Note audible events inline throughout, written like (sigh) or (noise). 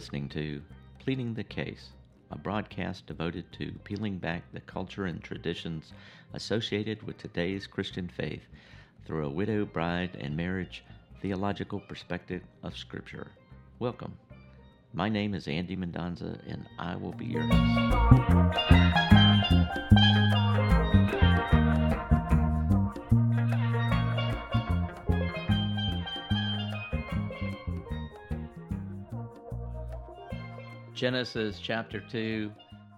listening to Pleading the Case, a broadcast devoted to peeling back the culture and traditions associated with today's Christian faith through a widow, bride, and marriage theological perspective of Scripture. Welcome. My name is Andy Mendonza, and I will be your host. Genesis chapter 2,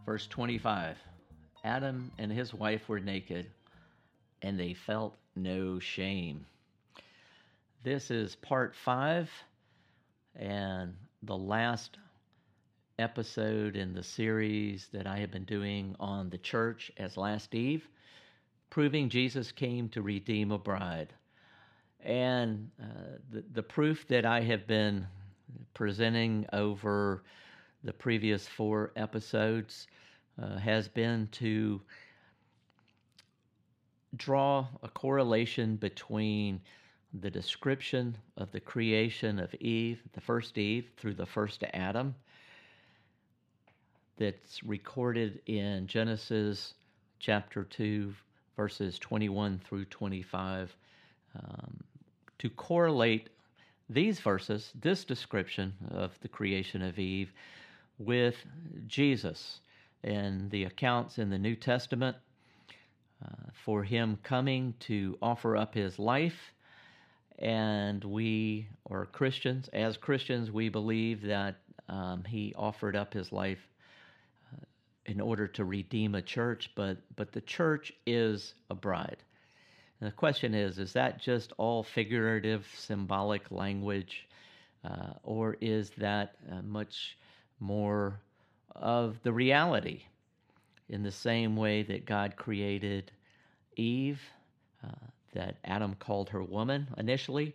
verse 25. Adam and his wife were naked, and they felt no shame. This is part five, and the last episode in the series that I have been doing on the church as Last Eve, proving Jesus came to redeem a bride. And uh, the, the proof that I have been presenting over the previous four episodes uh, has been to draw a correlation between the description of the creation of Eve, the first Eve, through the first Adam, that's recorded in Genesis chapter 2, verses 21 through 25, um, to correlate these verses, this description of the creation of Eve, with Jesus and the accounts in the New Testament uh, for him coming to offer up his life. And we are Christians. As Christians, we believe that um, he offered up his life uh, in order to redeem a church, but, but the church is a bride. And the question is is that just all figurative, symbolic language, uh, or is that uh, much more of the reality in the same way that God created Eve, uh, that Adam called her woman initially,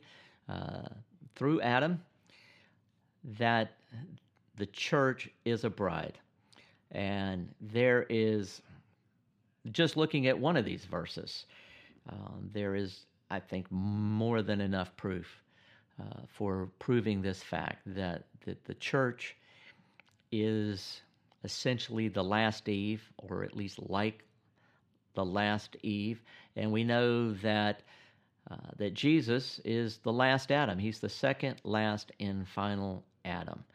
uh, through Adam, that the church is a bride. And there is, just looking at one of these verses, um, there is, I think, more than enough proof uh, for proving this fact that, that the church is essentially the last Eve, or at least like the last Eve. And we know that uh, that Jesus is the last Adam. He's the second last and final Adam.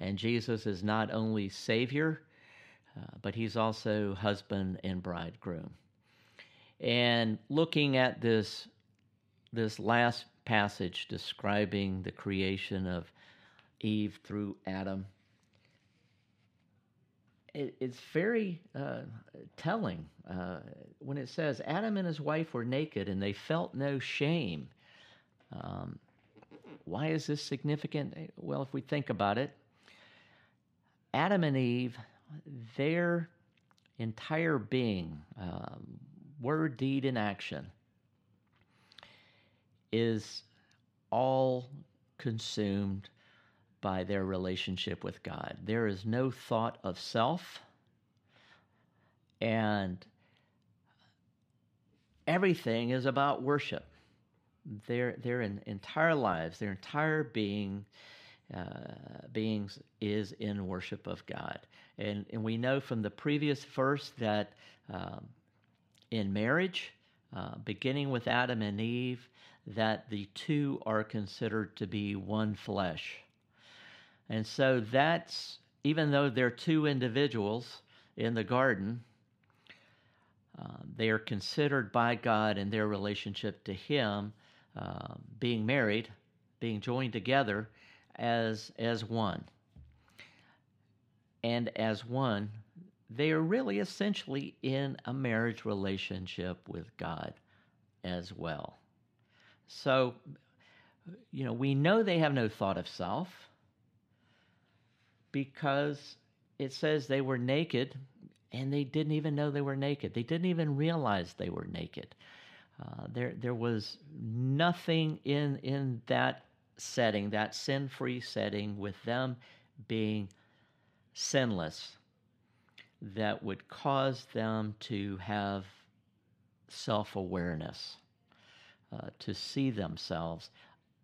And Jesus is not only Savior, uh, but he's also husband and bridegroom. And looking at this, this last passage describing the creation of Eve through Adam, it, it's very uh, telling uh, when it says Adam and his wife were naked and they felt no shame. Um, why is this significant? Well, if we think about it, Adam and Eve, their entire being, uh, word, deed, and action, is all consumed by their relationship with God. There is no thought of self, and everything is about worship. Their, their entire lives, their entire being, uh, beings is in worship of God. And, and we know from the previous verse that um, in marriage, uh, beginning with Adam and Eve, that the two are considered to be one flesh. And so that's, even though they're two individuals in the garden, uh, they are considered by God in their relationship to Him, uh, being married, being joined together as, as one. And as one, they are really essentially in a marriage relationship with God as well. So, you know, we know they have no thought of self because it says they were naked and they didn't even know they were naked. They didn't even realize they were naked. Uh, there, there was nothing in in that setting, that sin-free setting, with them being sinless, that would cause them to have self-awareness, uh, to see themselves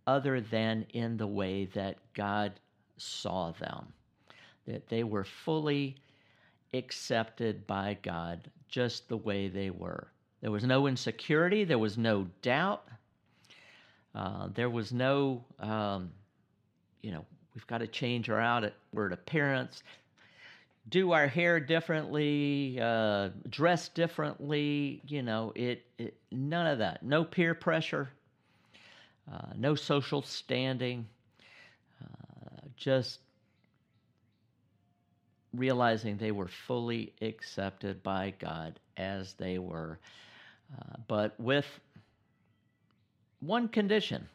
other than in the way that God saw them. That they were fully accepted by God just the way they were. There was no insecurity, there was no doubt, uh, there was no, um, you know, we've got to change our outward appearance, do our hair differently, uh, dress differently. You know, it, it, none of that. No peer pressure, uh, no social standing. Uh, just realizing they were fully accepted by God as they were, uh, but with one condition.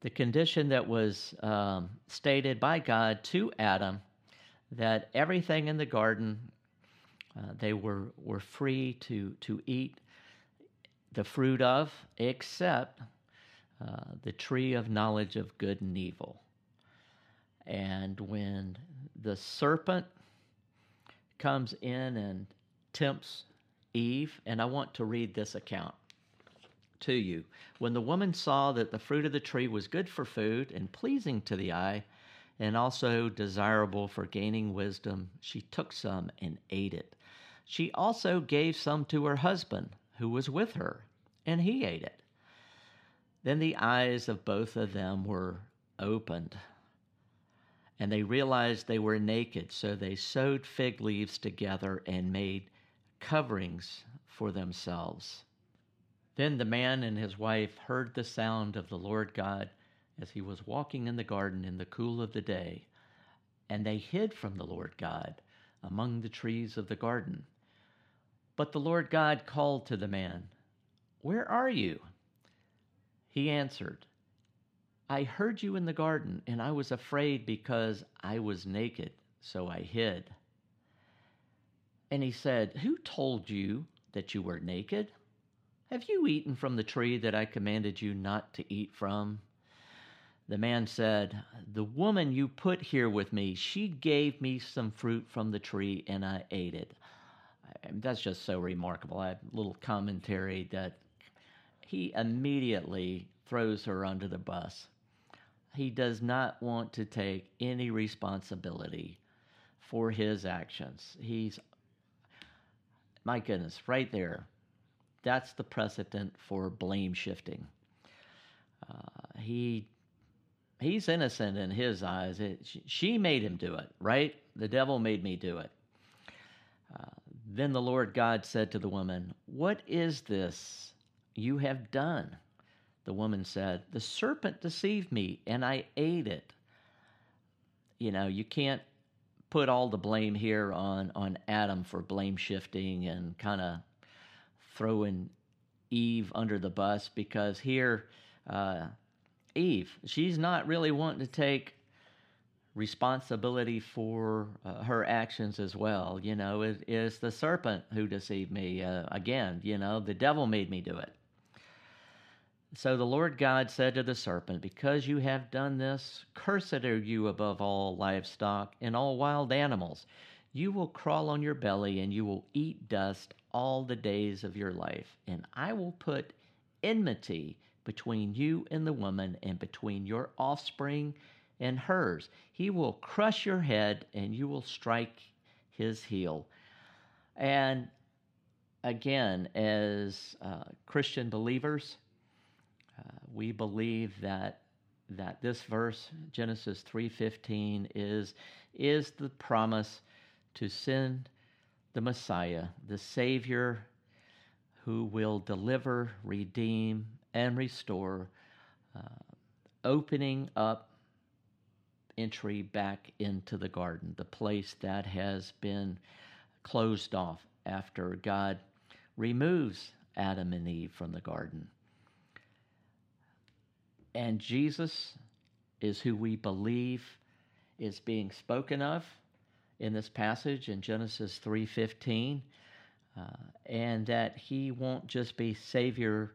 The condition that was um, stated by God to Adam that everything in the garden uh, they were, were free to, to eat the fruit of, except uh, the tree of knowledge of good and evil. And when the serpent comes in and tempts Eve, and I want to read this account to you. When the woman saw that the fruit of the tree was good for food and pleasing to the eye, and also desirable for gaining wisdom, she took some and ate it. She also gave some to her husband, who was with her, and he ate it. Then the eyes of both of them were opened, and they realized they were naked, so they sewed fig leaves together and made coverings for themselves. Then the man and his wife heard the sound of the Lord God as he was walking in the garden in the cool of the day, and they hid from the Lord God among the trees of the garden. But the Lord God called to the man, Where are you? He answered, I heard you in the garden, and I was afraid because I was naked, so I hid. And he said, Who told you that you were naked? Have you eaten from the tree that I commanded you not to eat from? The man said, The woman you put here with me, she gave me some fruit from the tree and I ate it. That's just so remarkable. I have a little commentary that he immediately throws her under the bus. He does not want to take any responsibility for his actions. He's, my goodness, right there. That's the precedent for blame shifting. Uh, he he's innocent in his eyes. It, she made him do it, right? The devil made me do it. Uh, then the Lord God said to the woman, What is this you have done? The woman said, The serpent deceived me, and I ate it. You know, you can't put all the blame here on, on Adam for blame shifting and kind of throwing Eve under the bus because here, uh, Eve. She's not really wanting to take responsibility for uh, her actions as well. You know, it is the serpent who deceived me. Uh, again, you know, the devil made me do it. So the Lord God said to the serpent, Because you have done this, cursed are you above all livestock and all wild animals. You will crawl on your belly and you will eat dust all the days of your life. And I will put enmity between you and the woman, and between your offspring and hers. He will crush your head, and you will strike his heel. And again, as uh, Christian believers, uh, we believe that that this verse, Genesis three fifteen, is is the promise to send the Messiah, the Savior, who will deliver, redeem, and restore, uh, opening up entry back into the garden, the place that has been closed off after God removes Adam and Eve from the garden. And Jesus is who we believe is being spoken of in this passage in Genesis 3:15 uh, and that he won't just be savior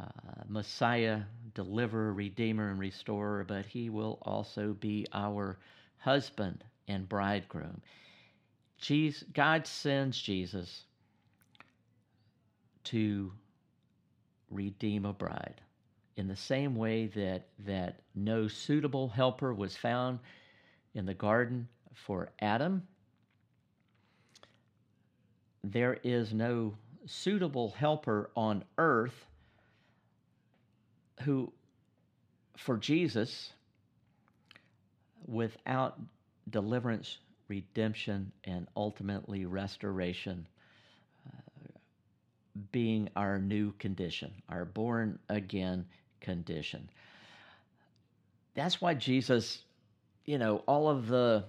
uh, Messiah, deliverer, redeemer, and restorer, but he will also be our husband and bridegroom. Jesus, God sends Jesus to redeem a bride in the same way that, that no suitable helper was found in the garden for Adam. There is no suitable helper on earth who, for Jesus, without deliverance, redemption, and ultimately restoration uh, being our new condition, our born again condition. That's why Jesus, you know, all of the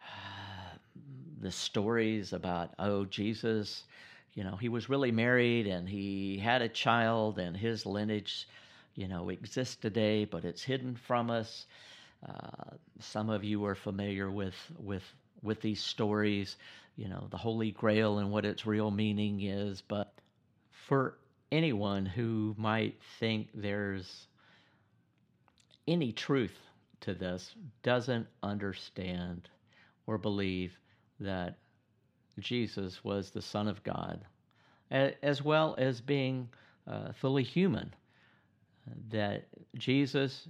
(sighs) the stories about oh Jesus, you know, he was really married and he had a child and his lineage, you know, exists today, but it's hidden from us. Uh, some of you are familiar with with with these stories, you know, the Holy Grail and what its real meaning is. But for anyone who might think there's any truth to this, doesn't understand or believe that Jesus was the Son of God, as well as being uh, fully human. That Jesus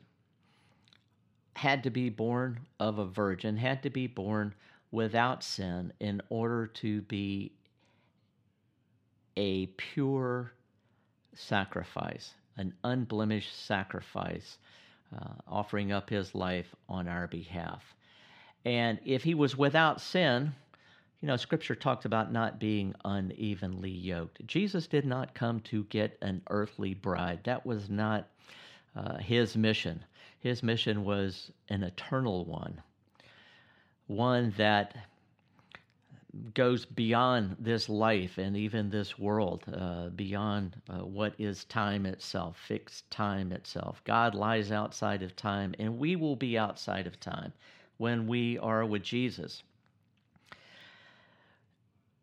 had to be born of a virgin, had to be born without sin in order to be a pure sacrifice, an unblemished sacrifice, uh, offering up his life on our behalf. And if he was without sin, you know, Scripture talks about not being unevenly yoked. Jesus did not come to get an earthly bride. That was not uh, his mission. His mission was an eternal one, one that goes beyond this life and even this world, uh, beyond uh, what is time itself, fixed time itself. God lies outside of time, and we will be outside of time when we are with Jesus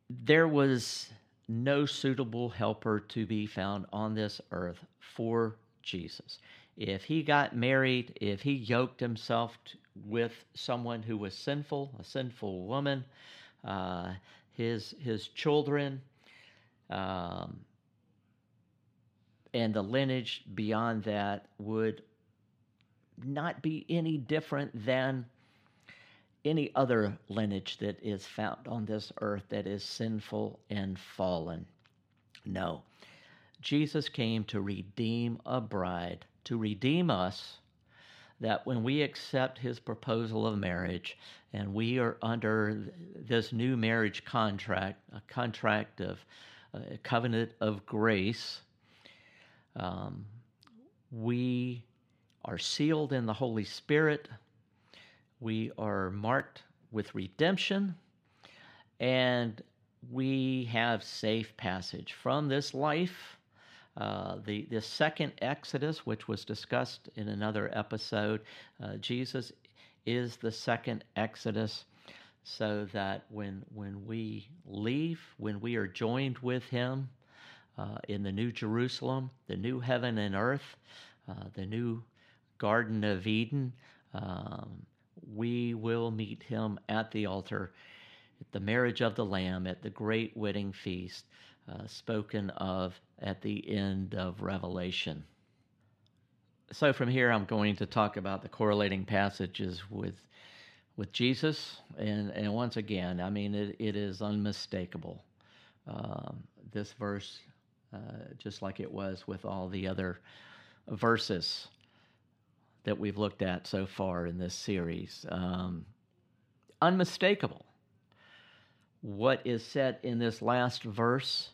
there was no suitable helper to be found on this earth for Jesus. If he got married, if he yoked himself with someone who was sinful, a sinful woman, uh, his his children, um, and the lineage beyond that would not be any different than any other lineage that is found on this earth that is sinful and fallen. No. Jesus came to redeem a bride, to redeem us, that when we accept his proposal of marriage and we are under this new marriage contract, a contract of a covenant of grace, um, we are sealed in the Holy Spirit. We are marked with redemption, and we have safe passage from this life. Uh, the the second Exodus, which was discussed in another episode, uh, Jesus is the second Exodus, so that when when we leave, when we are joined with Him uh, in the New Jerusalem, the new heaven and earth, uh, the new Garden of Eden. Um, we will meet him at the altar at the marriage of the Lamb, at the great wedding feast uh, spoken of at the end of Revelation. So, from here, I'm going to talk about the correlating passages with with Jesus, and and once again, I mean, it, it is unmistakable. Um, this verse, uh, just like it was with all the other verses that we've looked at so far in this series. Um, unmistakable. What is said in this last verse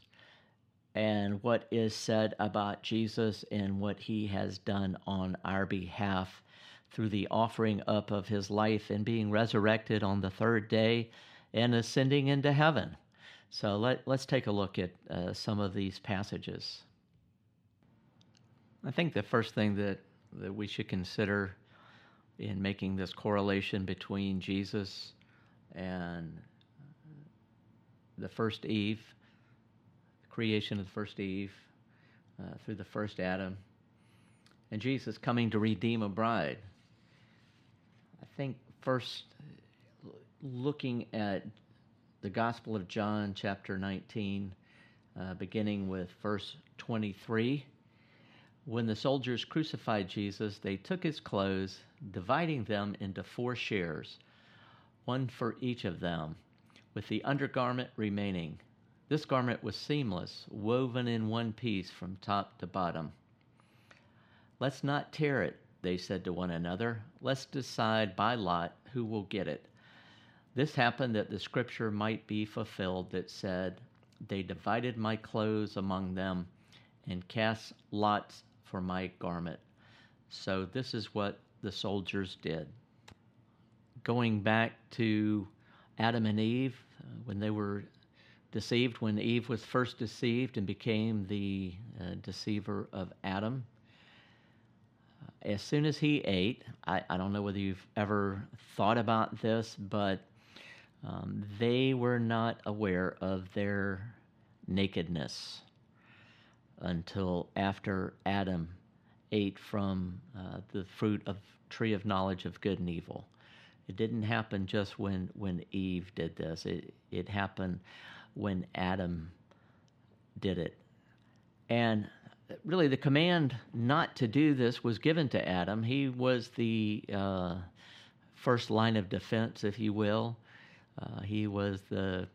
and what is said about Jesus and what he has done on our behalf through the offering up of his life and being resurrected on the third day and ascending into heaven. So let, let's take a look at uh, some of these passages. I think the first thing that that we should consider in making this correlation between Jesus and the first Eve, creation of the first Eve uh, through the first Adam, and Jesus coming to redeem a bride. I think first looking at the Gospel of John, chapter 19, uh, beginning with verse 23 when the soldiers crucified Jesus, they took his clothes, dividing them into four shares one for each of them, with the undergarment remaining. This garment was seamless, woven in one piece from top to bottom. Let's not tear it, they said to one another. Let's decide by lot who will get it. This happened that the scripture might be fulfilled that said, They divided my clothes among them and cast lots for my garment. So this is what the soldiers did. Going back to Adam and Eve, uh, when they were deceived, when Eve was first deceived and became the uh, deceiver of Adam, uh, as soon as he ate, I, I, don't know whether you've ever thought about this, but um, they were not aware of their nakedness until after Adam ate from uh, the fruit of tree of knowledge of good and evil. It didn't happen just when, when Eve did this. It, it happened when Adam did it. And really, the command not to do this was given to Adam. He was the uh, first line of defense, if you will. Uh, he was the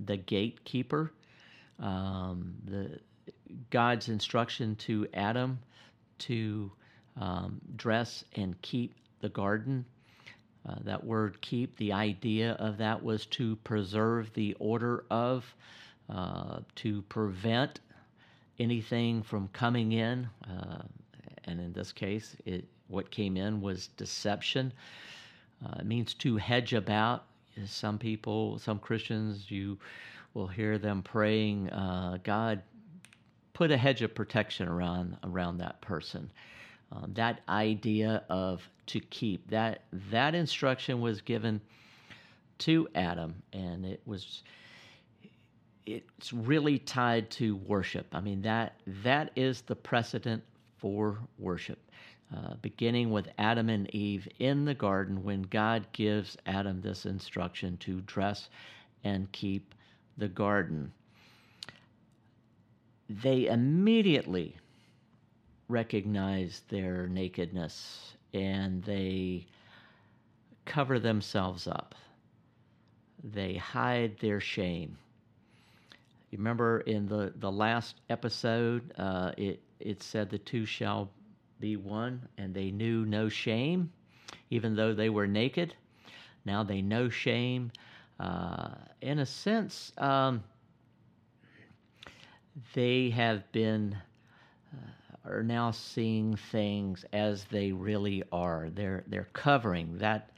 the gatekeeper. Um, the God's instruction to Adam to um, dress and keep the garden. Uh, that word keep, the idea of that was to preserve the order of, uh, to prevent anything from coming in. Uh, and in this case, it, what came in was deception. Uh, it means to hedge about. Some people, some Christians, you will hear them praying, uh, God, put a hedge of protection around around that person. Um, that idea of to keep that that instruction was given to Adam, and it was it's really tied to worship. I mean that that is the precedent for worship. Uh, beginning with Adam and Eve in the garden, when God gives Adam this instruction to dress and keep the garden they immediately recognize their nakedness and they cover themselves up. They hide their shame. You remember in the, the last episode, uh, it, it said the two shall be one, and they knew no shame, even though they were naked. Now they know shame. Uh, in a sense, um, they have been uh, are now seeing things as they really are. They're they're covering that,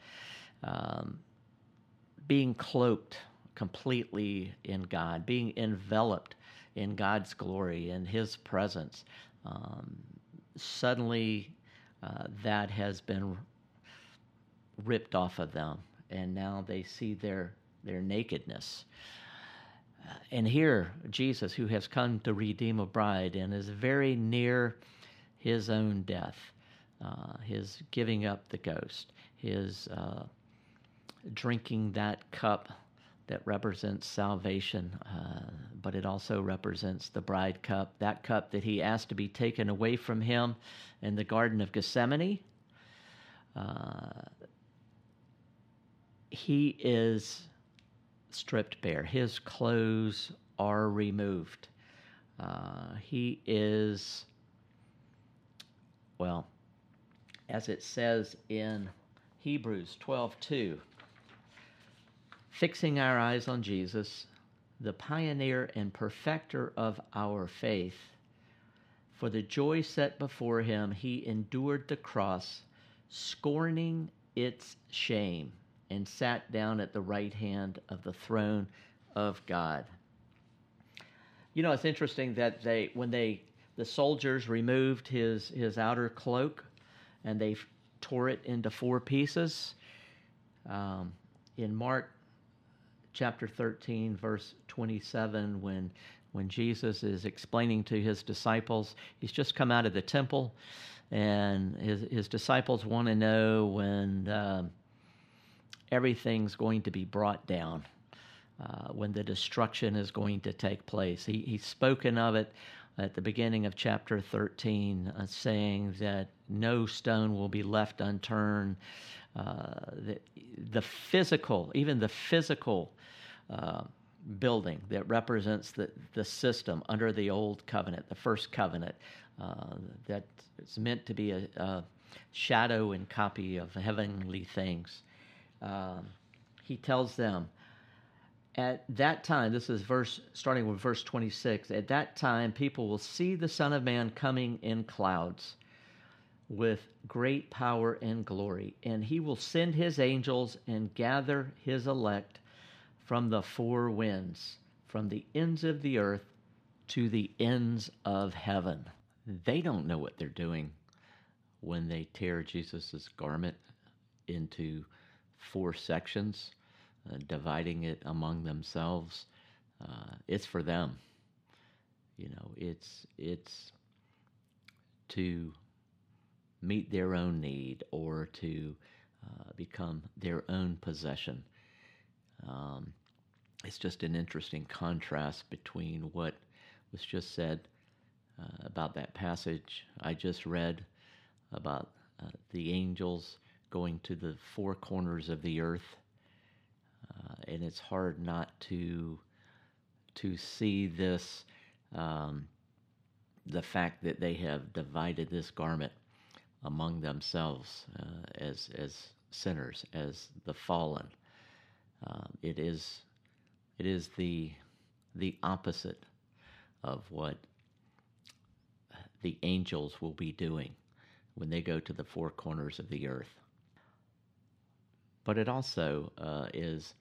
um, being cloaked completely in God, being enveloped in God's glory in His presence. Um, suddenly, uh, that has been ripped off of them, and now they see their their nakedness and here, Jesus, who has come to redeem a bride and is very near his own death, uh, his giving up the ghost, his uh, drinking that cup that represents salvation, uh, but it also represents the bride cup, that cup that he asked to be taken away from him in the Garden of Gethsemane. Uh, he is stripped bare. His clothes are removed. Uh, he is, well, as it says in Hebrews 12 2, fixing our eyes on Jesus, the pioneer and perfecter of our faith. For the joy set before him, he endured the cross, scorning its shame and sat down at the right hand of the throne of God. You know, it's interesting that they, when they, the soldiers removed his, his outer cloak and they tore it into four pieces. Um, in Mark chapter 13, verse 27, when, when Jesus is explaining to his disciples, he's just come out of the temple, and his, his disciples want to know when. Um, everything's going to be brought down. Uh, when the destruction is going to take place. He, he's spoken of it at the beginning of chapter 13, uh, saying that no stone will be left unturned. Uh, the, the, physical, even the physical uh, building that represents the, the system under the old covenant, the first covenant, uh, that is meant to be a, a, shadow and copy of heavenly things. Um, he tells them, at that time, this is verse starting with verse 26. At that time, people will see the Son of Man coming in clouds with great power and glory, and he will send his angels and gather his elect from the four winds, from the ends of the earth to the ends of heaven. They don't know what they're doing when they tear Jesus' garment into four sections uh, dividing it among themselves. Uh, it's for them. You know, it's it's to meet their own need or to uh, become their own possession. Um, it's just an interesting contrast between what was just said uh, about that passage I just read about uh, the angels going to the four corners of the earth uh, and it's hard not to to see this um, the fact that they have divided this garment among themselves uh, as as sinners, as the fallen. Um, it is it is the the opposite of what the angels will be doing when they go to the four corners of the earth. But it also uh, is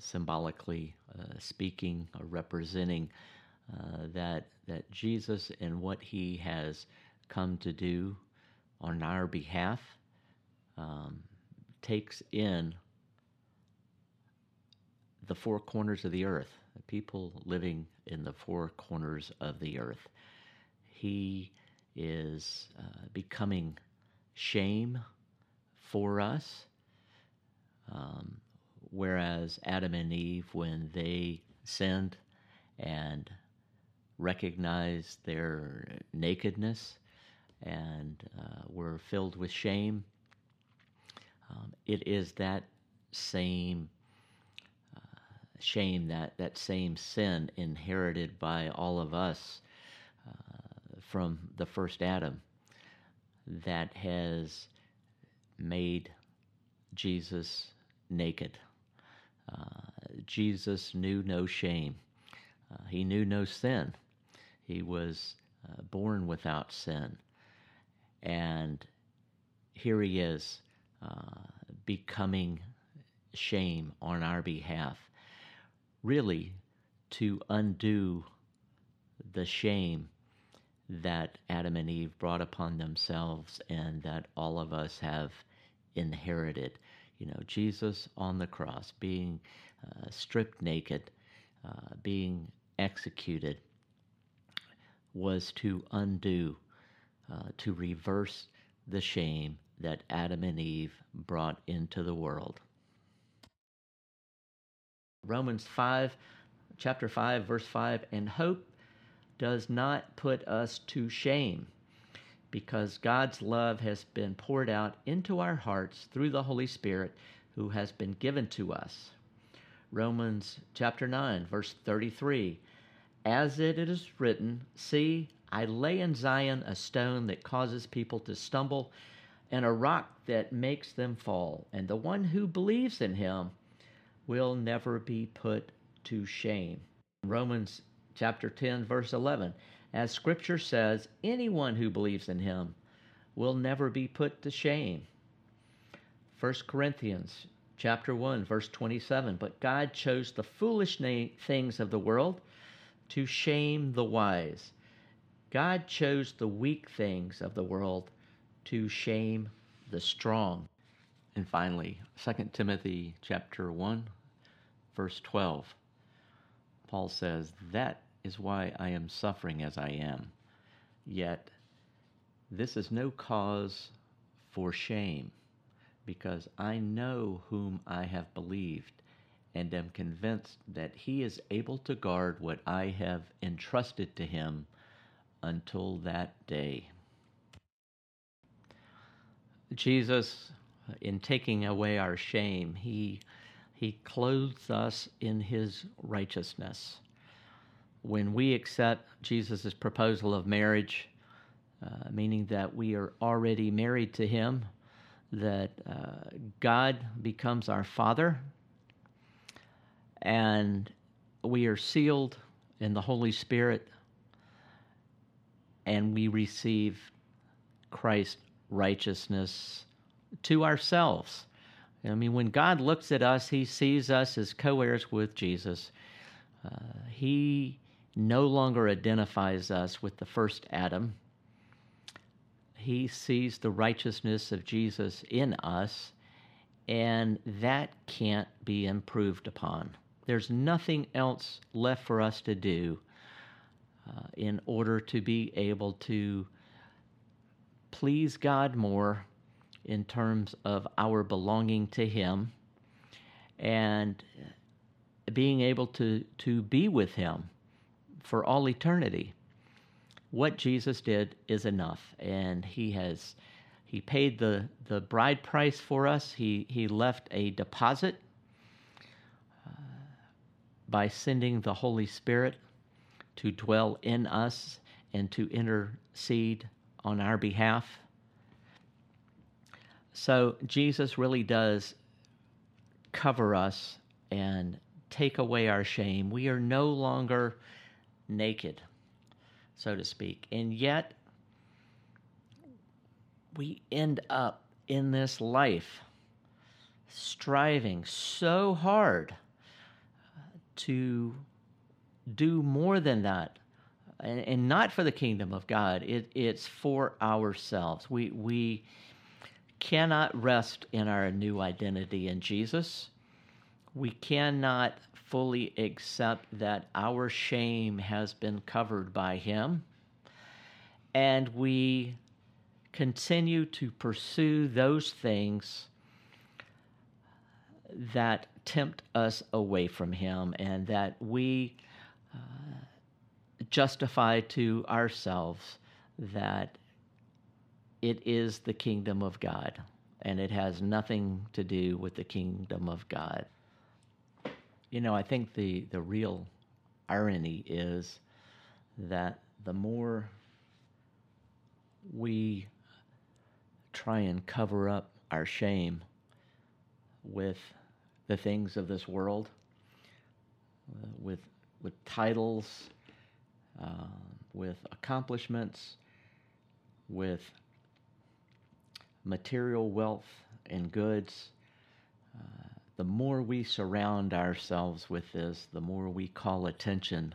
symbolically uh, speaking or representing uh, that that Jesus and what He has come to do on our behalf um, takes in the four corners of the earth, the people living in the four corners of the earth. He is uh, becoming shame for us. Um, Whereas Adam and Eve, when they sinned and recognized their nakedness and uh, were filled with shame, um, it is that same uh, shame, that, that same sin inherited by all of us uh, from the first Adam that has made Jesus naked. Uh, Jesus knew no shame. Uh, he knew no sin. He was uh, born without sin. And here he is becoming shame on our behalf, really to undo the shame that Adam and Eve brought upon themselves and that all of us have inherited you know, Jesus on the cross, being uh, stripped naked, uh, being executed, was to undo, uh, to reverse the shame that Adam and Eve brought into the world. Romans 5, chapter 5, verse 5, and hope does not put us to shame because God's love has been poured out into our hearts through the Holy Spirit who has been given to us. Romans chapter 9, verse 33 As it is written, See, I lay in Zion a stone that causes people to stumble, and a rock that makes them fall, and the one who believes in him will never be put to shame. Romans chapter 10, verse 11 as Scripture says, anyone who believes in him will never be put to shame. 1 Corinthians chapter 1 verse 27 but God chose the foolish things of the world to shame the wise God chose the weak things of the world to shame the strong and finally 2 Timothy chapter 1 verse 12 Paul says that is why I am suffering as I am. Yet, this is no cause for shame, because I know whom I have believed, and am convinced that he is able to guard what I have entrusted to him until that day. Jesus, in taking away our shame, he, he clothes us in his righteousness. When we accept Jesus' proposal of marriage, uh, meaning that we are already married to him, that uh, God becomes our Father, and we are sealed in the Holy Spirit, and we receive Christ's righteousness to ourselves. I mean, when God looks at us, He sees us as co heirs with Jesus. Uh, he no longer identifies us with the first Adam. He sees the righteousness of Jesus in us, and that can't be improved upon. There's nothing else left for us to do uh, in order to be able to please God more in terms of our belonging to Him and being able to, to be with Him for all eternity. What Jesus did is enough, and He has He paid the, the bride price for us. He He left a deposit uh, by sending the Holy Spirit to dwell in us and to intercede on our behalf. So Jesus really does cover us and take away our shame. We are no longer naked, so to speak. And yet, we end up in this life striving so hard uh, to do more than that. And, and not for the kingdom of God. It, it's for ourselves. We, we cannot rest in our new identity in Jesus. We cannot fully accept that our shame has been covered by Him. And we continue to pursue those things that tempt us away from Him and that we uh, justify to ourselves that it is the kingdom of God and it has nothing to do with the kingdom of God. You know, I think the, the real irony is that the more we try and cover up our shame with the things of this world uh, with, with titles, uh, with accomplishments, with material wealth and goods. Uh, the more we surround ourselves with this, the more we call attention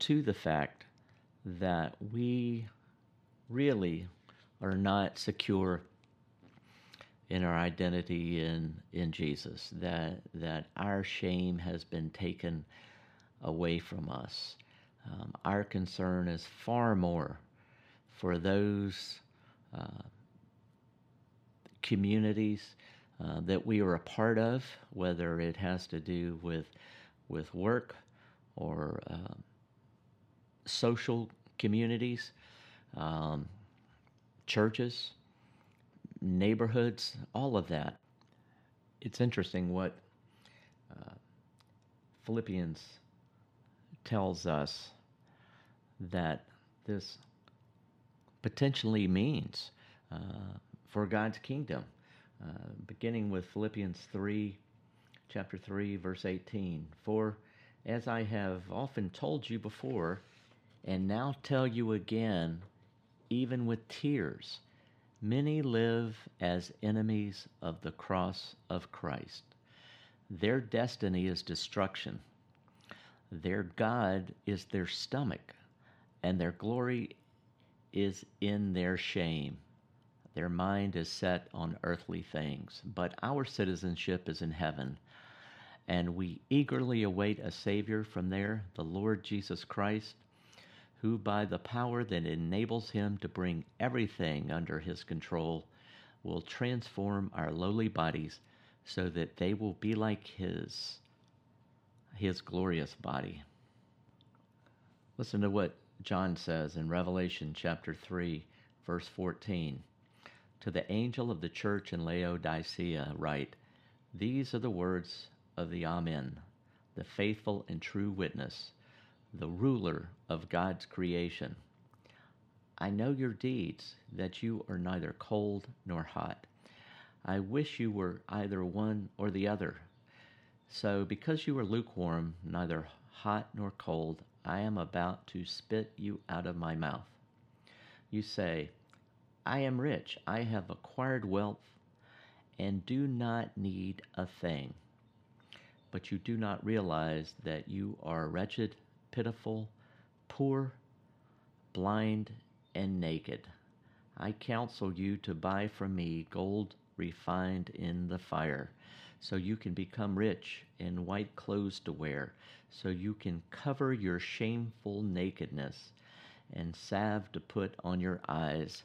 to the fact that we really are not secure in our identity in in Jesus that that our shame has been taken away from us. Um, our concern is far more for those uh, communities uh, that we are a part of, whether it has to do with with work or um, social communities, um, churches, neighborhoods, all of that. It's interesting what uh, Philippians tells us that this potentially means uh, for God's kingdom. Uh, beginning with Philippians 3, chapter 3, verse 18. For as I have often told you before, and now tell you again, even with tears, Many live as enemies of the cross of Christ. Their destiny is destruction. Their God is their stomach, and their glory is in their shame. Their mind is set on earthly things, but our citizenship is in heaven, and we eagerly await a Savior from there, the Lord Jesus Christ who by the power that enables him to bring everything under his control will transform our lowly bodies so that they will be like his his glorious body. Listen to what John says in Revelation chapter 3, verse 14. To the angel of the church in Laodicea, write These are the words of the Amen, the faithful and true witness, the ruler of God's creation. I know your deeds, that you are neither cold nor hot. I wish you were either one or the other. So, because you are lukewarm, neither hot nor cold, I am about to spit you out of my mouth. You say, I am rich, I have acquired wealth, and do not need a thing. But you do not realize that you are wretched, pitiful, poor, blind, and naked. I counsel you to buy from me gold refined in the fire, so you can become rich, and white clothes to wear, so you can cover your shameful nakedness, and salve to put on your eyes,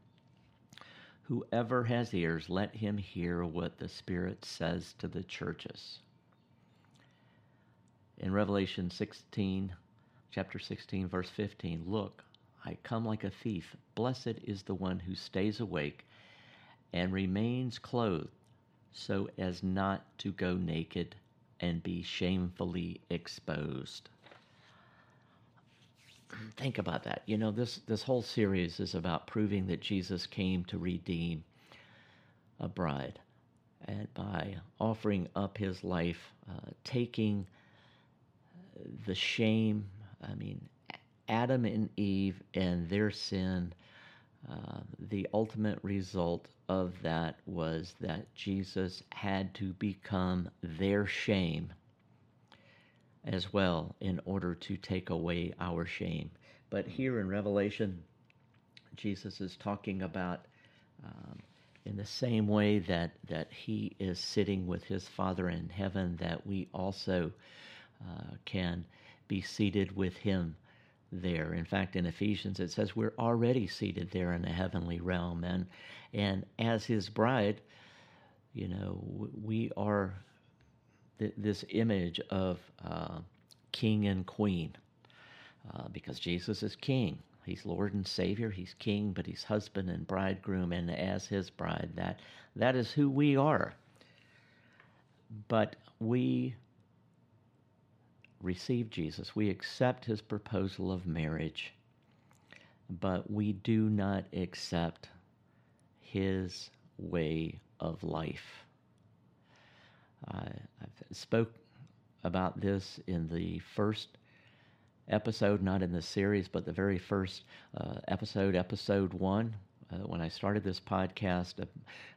Whoever has ears, let him hear what the Spirit says to the churches in Revelation 16, chapter 16, verse 15 Look, I come like a thief. Blessed is the one who stays awake and remains clothed so as not to go naked and be shamefully exposed. Think about that. You know, this, this whole series is about proving that Jesus came to redeem a bride. And by offering up his life, uh, taking the shame. I mean, Adam and Eve and their sin, uh, the ultimate result of that was that Jesus had to become their shame as well in order to take away our shame. But here in Revelation, Jesus is talking about um, in the same way that, that he is sitting with his Father in heaven, that we also uh, can be seated with him there. In fact, in Ephesians, it says we're already seated there in the heavenly realm. And, and as his bride, you know, we are th- this image of uh, king and queen uh, because Jesus is king. He's Lord and Savior. He's king, but he's husband and bridegroom. And as his bride, that, that is who we are. But we receive Jesus, we accept his proposal of marriage, but we do not accept his way of life. I spoke about this in the first episode, not in the series, but the very first uh, episode, episode one, uh, when I started this podcast,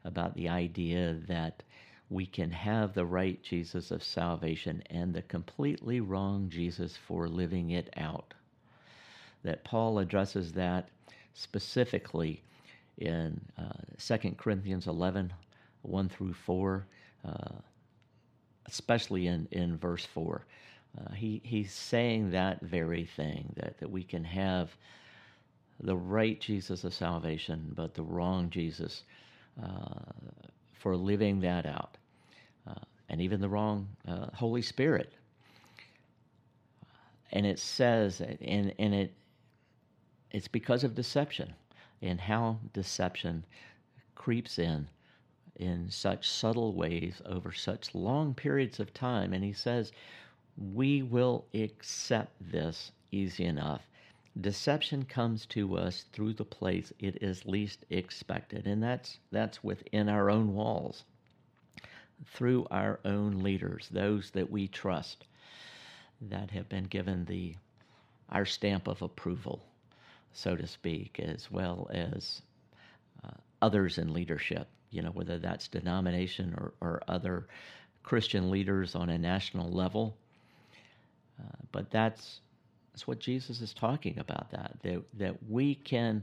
about the idea that we can have the right Jesus of salvation and the completely wrong Jesus for living it out. That Paul addresses that specifically in uh, 2 Corinthians 11 1 through 4, uh, especially in, in verse 4. Uh, he, he's saying that very thing that, that we can have the right Jesus of salvation, but the wrong Jesus uh, for living that out, uh, and even the wrong uh, Holy Spirit. And it says, and, and it, it's because of deception and how deception creeps in in such subtle ways over such long periods of time. And he says, we will accept this easy enough. Deception comes to us through the place it is least expected, and that's that's within our own walls, through our own leaders, those that we trust, that have been given the our stamp of approval, so to speak, as well as uh, others in leadership. You know, whether that's denomination or, or other Christian leaders on a national level. Uh, but that's That's what Jesus is talking about. That that that we can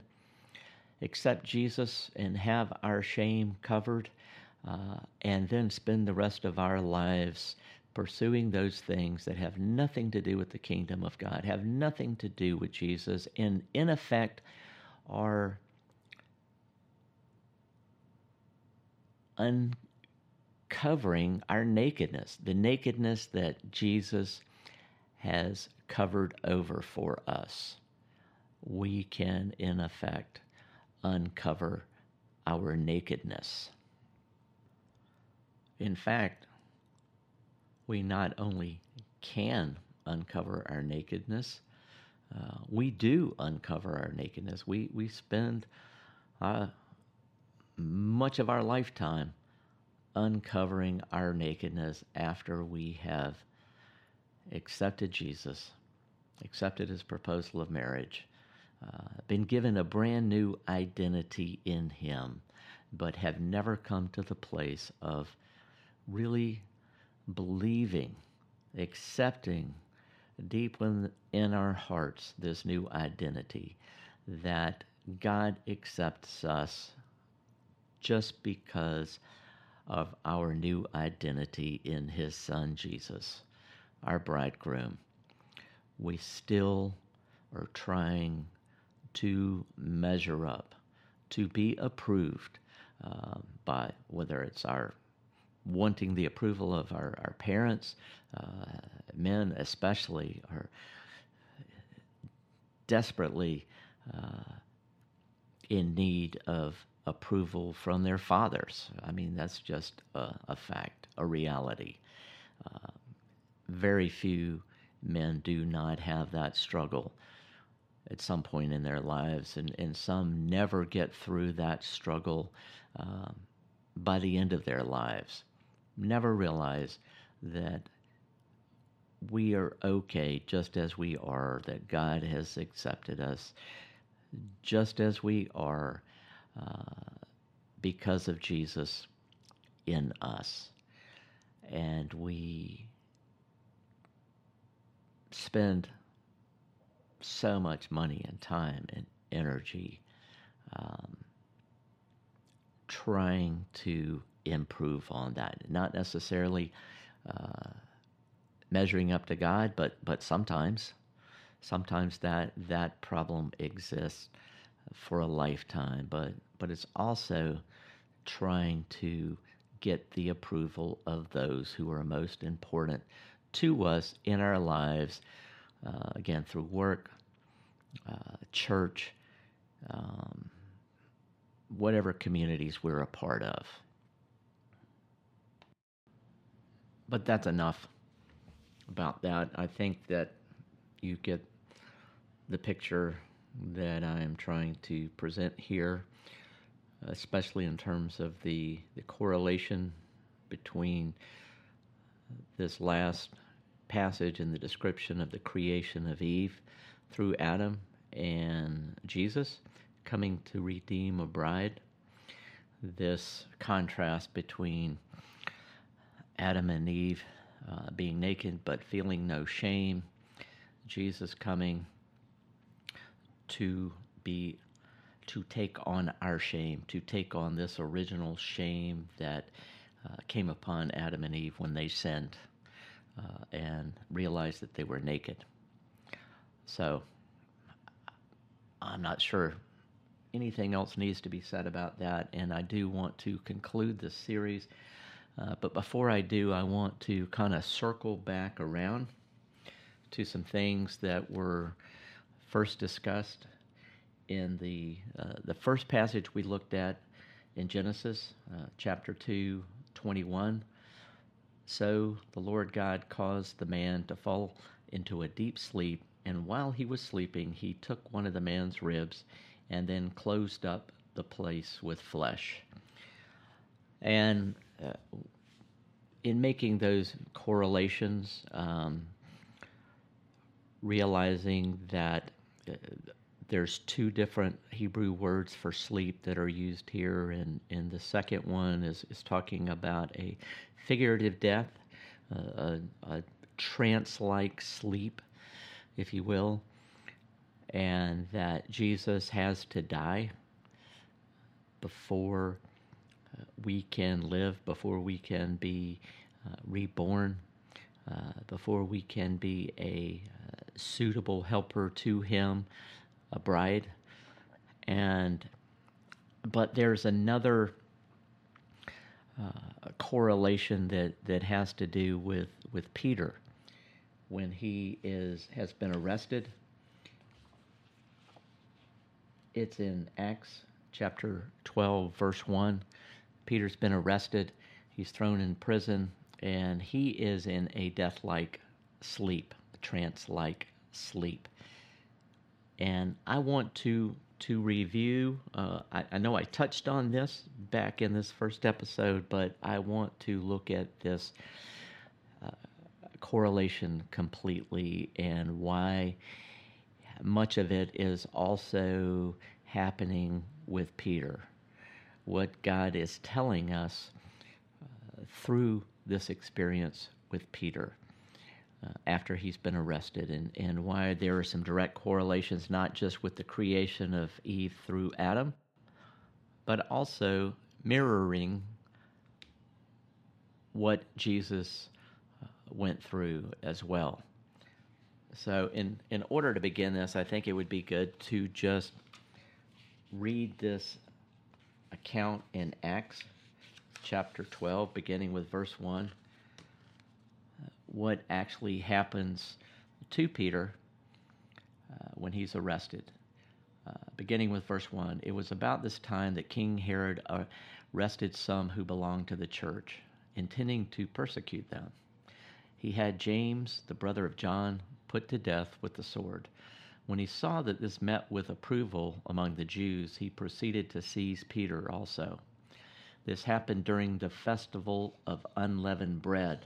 accept Jesus and have our shame covered, uh, and then spend the rest of our lives pursuing those things that have nothing to do with the kingdom of God, have nothing to do with Jesus, and in effect are uncovering our nakedness, the nakedness that Jesus has covered over for us. We can, in effect, uncover our nakedness. In fact, we not only can uncover our nakedness, uh, we do uncover our nakedness. We, we spend uh, much of our lifetime uncovering our nakedness after we have accepted Jesus, accepted his proposal of marriage, uh, been given a brand new identity in him, but have never come to the place of really believing, accepting deep in our hearts this new identity that God accepts us just because of our new identity in His Son Jesus, our bridegroom. We still are trying to measure up, to be approved uh, by whether it's our wanting the approval of our, our parents, uh, men especially, are desperately uh, in need of approval from their fathers. I mean, that's just a, a fact, a reality. Uh, very few men do not have that struggle at some point in their lives, and, and some never get through that struggle um, by the end of their lives. Never realize that we are okay just as we are, that God has accepted us just as we are uh, because of Jesus in us. And we spend so much money and time and energy um, trying to improve on that. Not necessarily uh, measuring up to God, but but sometimes, sometimes that that problem exists for a lifetime, but but it's also trying to get the approval of those who are most important to us in our lives, uh, again through work, uh, church, um, whatever communities we're a part of. But that's enough about that. I think that you get the picture that I am trying to present here, especially in terms of the, the correlation between this last passage in the description of the creation of Eve through Adam and Jesus coming to redeem a bride. This contrast between Adam and Eve uh, being naked but feeling no shame, Jesus coming to be to take on our shame, to take on this original shame that uh, came upon Adam and Eve when they sinned uh, and realized that they were naked. So I'm not sure anything else needs to be said about that, and I do want to conclude this series. Uh, but before I do, I want to kind of circle back around to some things that were first discussed in the uh, the first passage we looked at in Genesis uh, chapter 2 21 so the Lord God caused the man to fall into a deep sleep and while he was sleeping he took one of the man's ribs and then closed up the place with flesh. And uh, in making those correlations um, realizing that there's two different Hebrew words for sleep that are used here, and, and the second one is, is talking about a figurative death, uh, a, a trance like sleep. if you will, and that Jesus has to die before uh, we can live, before we can be uh, reborn, uh, before we can be a suitable helper to Him, a bride. And but there's another uh, correlation that, that has to do with, with Peter when he is has been arrested. It's in Acts chapter 12, verse 1. Peter's been arrested, he's thrown in prison, and he is in a death like sleep, trance like sleep. And I want to to review. Uh, I, I, know I touched on this back in this first episode, but I want to look at this uh, correlation completely and why much of it is also happening with Peter. What God is telling us uh, through this experience with Peter uh, after he's been arrested, and, and why there are some direct correlations, not just with the creation of Eve through Adam, but also mirroring what Jesus uh, went through as well. So, in, in order to begin this, I think it would be good to just read this account in Acts chapter 12, beginning with verse 1 what actually happens to Peter uh, when he's arrested. Uh, beginning with verse 1, it was about this time that King Herod arrested some who belonged to the church, intending to persecute them. He had James, the brother of John, put to death with the sword. When he saw that this met with approval among the Jews, he proceeded to seize Peter also. This happened during the festival of unleavened bread.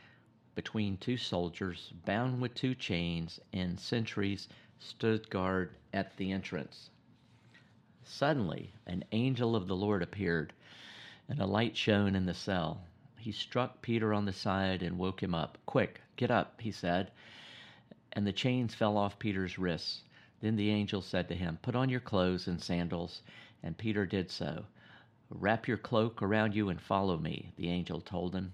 between two soldiers, bound with two chains, and sentries stood guard at the entrance. Suddenly, an angel of the Lord appeared, and a light shone in the cell. He struck Peter on the side and woke him up. Quick, get up, he said. And the chains fell off Peter's wrists. Then the angel said to him, Put on your clothes and sandals. And Peter did so. Wrap your cloak around you and follow me, the angel told him.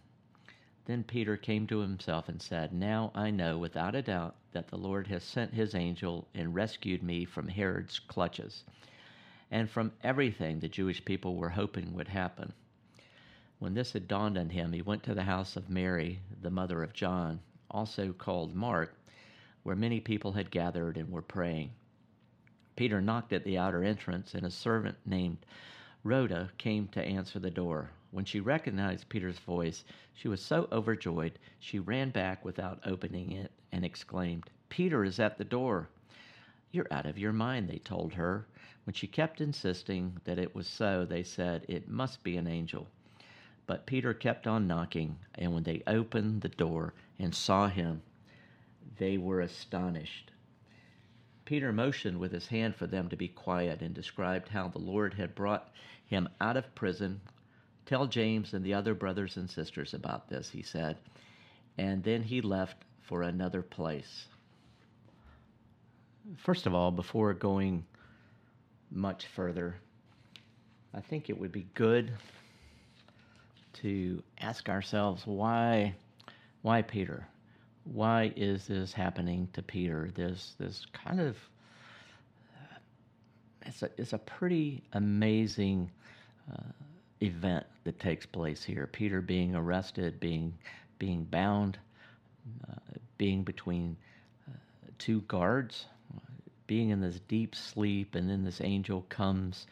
Then Peter came to himself and said, Now I know without a doubt that the Lord has sent his angel and rescued me from Herod's clutches and from everything the Jewish people were hoping would happen. When this had dawned on him, he went to the house of Mary, the mother of John, also called Mark, where many people had gathered and were praying. Peter knocked at the outer entrance, and a servant named Rhoda came to answer the door. When she recognized Peter's voice, she was so overjoyed she ran back without opening it and exclaimed, Peter is at the door. You're out of your mind, they told her. When she kept insisting that it was so, they said, It must be an angel. But Peter kept on knocking, and when they opened the door and saw him, they were astonished. Peter motioned with his hand for them to be quiet and described how the Lord had brought him out of prison Tell James and the other brothers and sisters about this, he said. And then he left for another place. First of all, before going much further, I think it would be good to ask ourselves why why Peter? Why is this happening to Peter? This this kind of it's a it's a pretty amazing uh, event that takes place here. Peter being arrested, being being bound, uh, being between uh, two guards, being in this deep sleep, and then this angel comes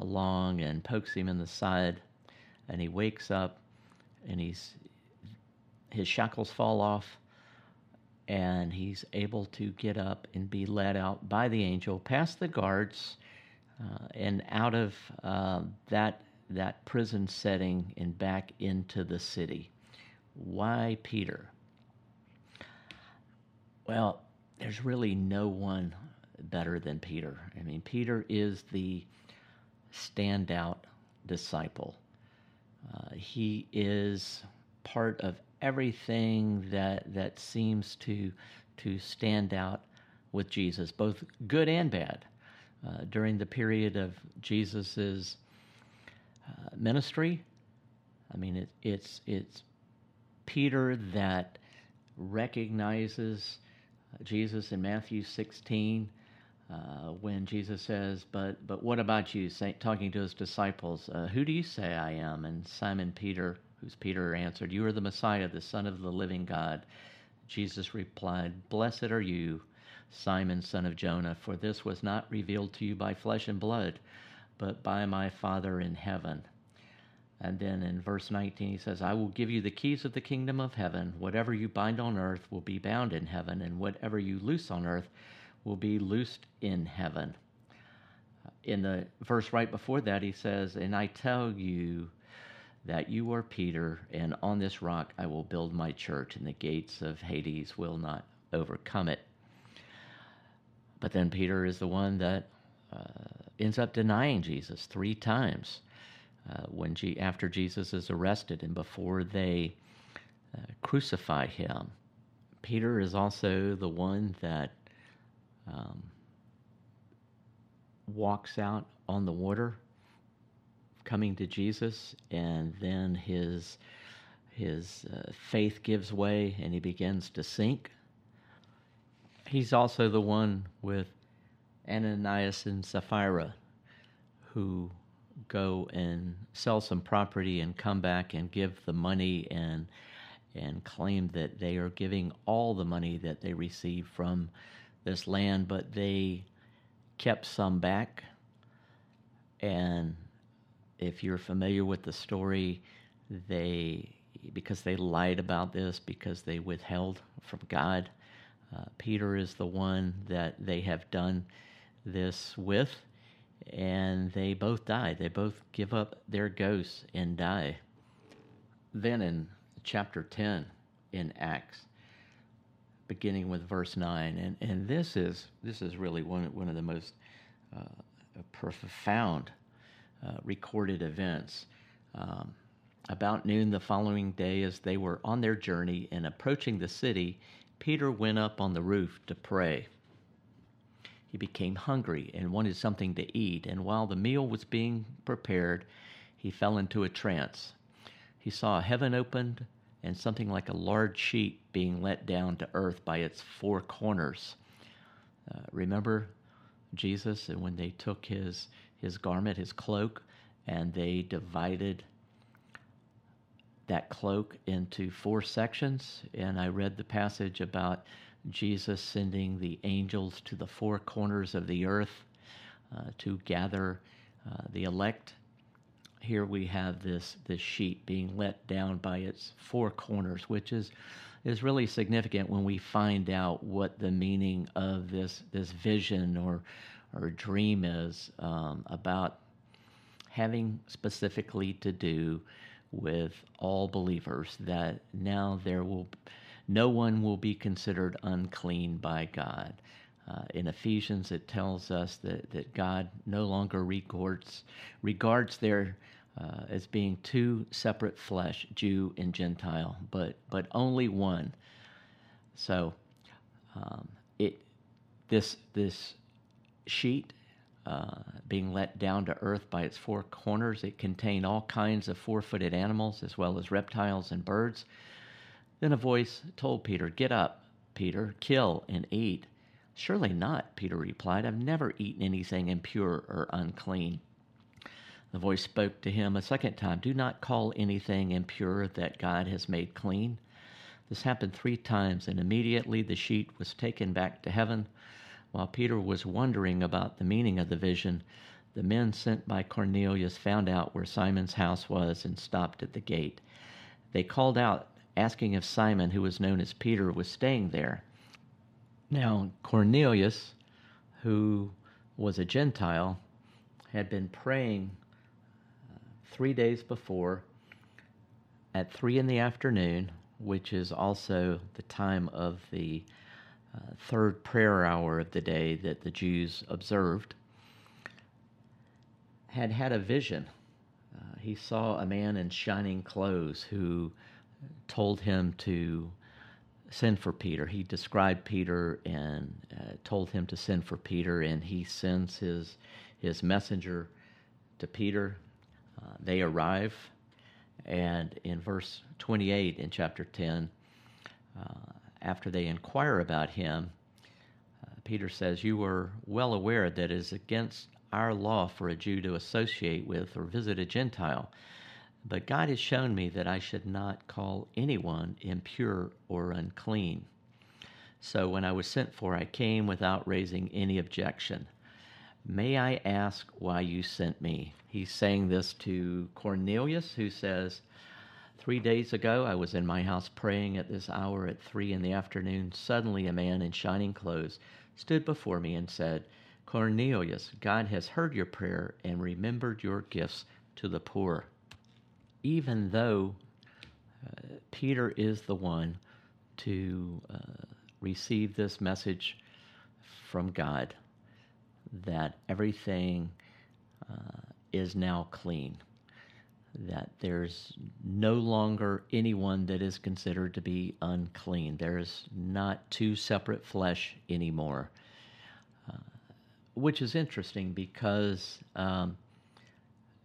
along and pokes him in the side, and he wakes up, and he's his shackles fall off, and he's able to get up and be led out by the angel past the guards uh, and out of uh, that that prison setting and back into the city. Why Peter? Well, there's really no one better than Peter. I mean, Peter is the standout disciple. Uh, he is part of everything that that seems to to stand out with Jesus, both good and bad. Uh, during the period of Jesus's uh, ministry, I mean, it, it's it's Peter that recognizes Jesus in Matthew 16 uh, when Jesus says, "But but what about you?" Say, talking to his disciples, uh, "Who do you say I am?" And Simon Peter, who's Peter, answered, "You are the Messiah, the Son of the living God." Jesus replied, "Blessed are you." Simon, son of Jonah, for this was not revealed to you by flesh and blood, but by my Father in heaven. And then in verse 19, he says, I will give you the keys of the kingdom of heaven. Whatever you bind on earth will be bound in heaven, and whatever you loose on earth will be loosed in heaven. In the verse right before that, he says, And I tell you that you are Peter, and on this rock I will build my church, and the gates of Hades will not overcome it. But then Peter is the one that uh, ends up denying Jesus three times uh, when G- after Jesus is arrested and before they uh, crucify him. Peter is also the one that um, walks out on the water, coming to Jesus, and then his his uh, faith gives way and he begins to sink he's also the one with Ananias and Sapphira who go and sell some property and come back and give the money and and claim that they are giving all the money that they receive from this land, but they kept some back. And if you're familiar with the story, they because they lied about this because they withheld from God uh, Peter is the one that they have done this with, and they both die. They both give up their ghosts and die. Then in chapter 10 in Acts, beginning with verse 9, and, and this is this is really one, one of the most uh, profound uh, recorded events. Um, about noon the following day, as they were on their journey and approaching the city, Peter went up on the roof to pray. He became hungry and wanted something to eat, and while the meal was being prepared, he fell into a trance. He saw heaven opened and something like a large sheet being let down to earth by its four corners. Uh, remember Jesus and when they took his his garment, his cloak, and they divided that cloak into four sections, and I read the passage about Jesus sending the angels to the four corners of the earth uh, to gather uh, the elect. Here we have this this sheet being let down by its four corners, which is is really significant when we find out what the meaning of this this vision or or dream is um, about having specifically to do with all believers that now there will no one will be considered unclean by God. Uh, in Ephesians, it tells us that, that God no longer regards regards their uh, as being two separate flesh, Jew and Gentile, but but only one. So, um, it this this sheet uh, being let down to earth by its four corners. It contained all kinds of four footed animals as well as reptiles and birds. Then a voice told Peter, Get up, Peter, kill and eat. Surely not, Peter replied. I've never eaten anything impure or unclean. The voice spoke to him a second time Do not call anything impure that God has made clean. This happened three times, and immediately the sheet was taken back to heaven. While Peter was wondering about the meaning of the vision, the men sent by Cornelius found out where Simon's house was and stopped at the gate. They called out, asking if Simon, who was known as Peter, was staying there. Now, Cornelius, who was a Gentile, had been praying uh, three days before at three in the afternoon, which is also the time of the uh, third prayer hour of the day that the Jews observed, had had a vision. Uh, he saw a man in shining clothes who told him to send for Peter. He described Peter and uh, told him to send for Peter, and he sends his his messenger to Peter. Uh, they arrive, and in verse 28 in chapter 10, uh, after they inquire about him, uh, Peter says, You were well aware that it is against our law for a Jew to associate with or visit a Gentile. But God has shown me that I should not call anyone impure or unclean. So when I was sent for, I came without raising any objection. May I ask why you sent me? He's saying this to Cornelius, who says, Three days ago, I was in my house praying at this hour at three in the afternoon. Suddenly, a man in shining clothes stood before me and said, Cornelius, God has heard your prayer and remembered your gifts to the poor even though uh, Peter is the one to uh, receive this message from God that everything uh, is now clean, that there's no longer anyone that is considered to be unclean. There's not two separate flesh anymore, uh, which is interesting because. Um,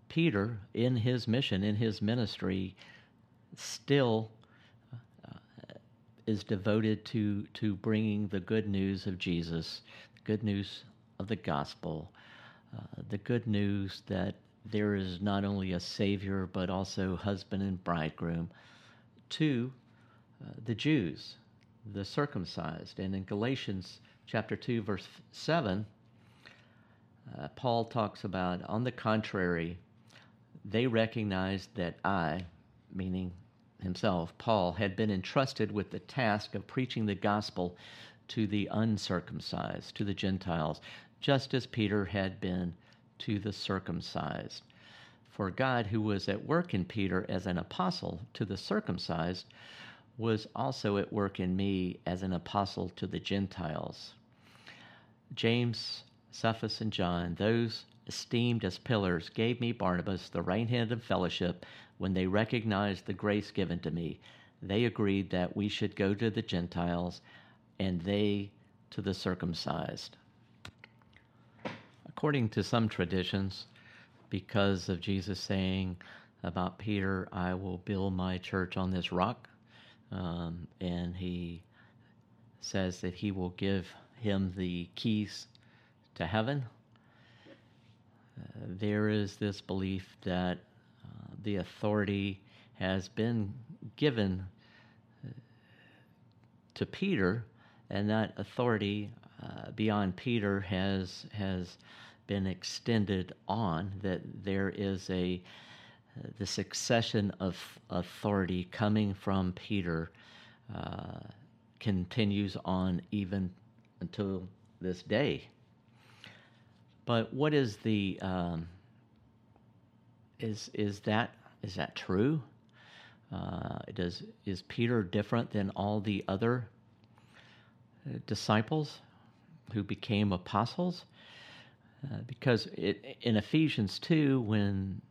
Peter, in his mission, in his ministry, still uh, is devoted to, to bringing the good news of Jesus, the good news of the gospel, uh, the good news that there is not only a Savior, but also husband and bridegroom to uh, the Jews, the circumcised. And in Galatians chapter 2, verse 7, uh, Paul talks about, on the contrary, they recognized that I, meaning himself, Paul, had been entrusted with the task of preaching the gospel to the uncircumcised, to the Gentiles, just as Peter had been to the circumcised. For God, who was at work in Peter as an apostle to the circumcised, was also at work in me as an apostle to the Gentiles. James, Cephas, and John, those esteemed as pillars, gave me Barnabas the right hand of fellowship when they recognized the grace given to me. They agreed that we should go to the Gentiles and they to the circumcised. According to some traditions, because of Jesus saying about Peter, I will build my church on this rock, um, and he says that he will give him the keys to heaven. There is this belief that uh, the authority has been given uh, to Peter, and that authority uh, beyond Peter has has been extended on. That there is a uh, the succession of authority coming from Peter uh, continues on even until this day. But what is the um, is is that is that true? Uh, does is Peter different than all the other uh, disciples who became apostles? Uh, because it, in Ephesians two, when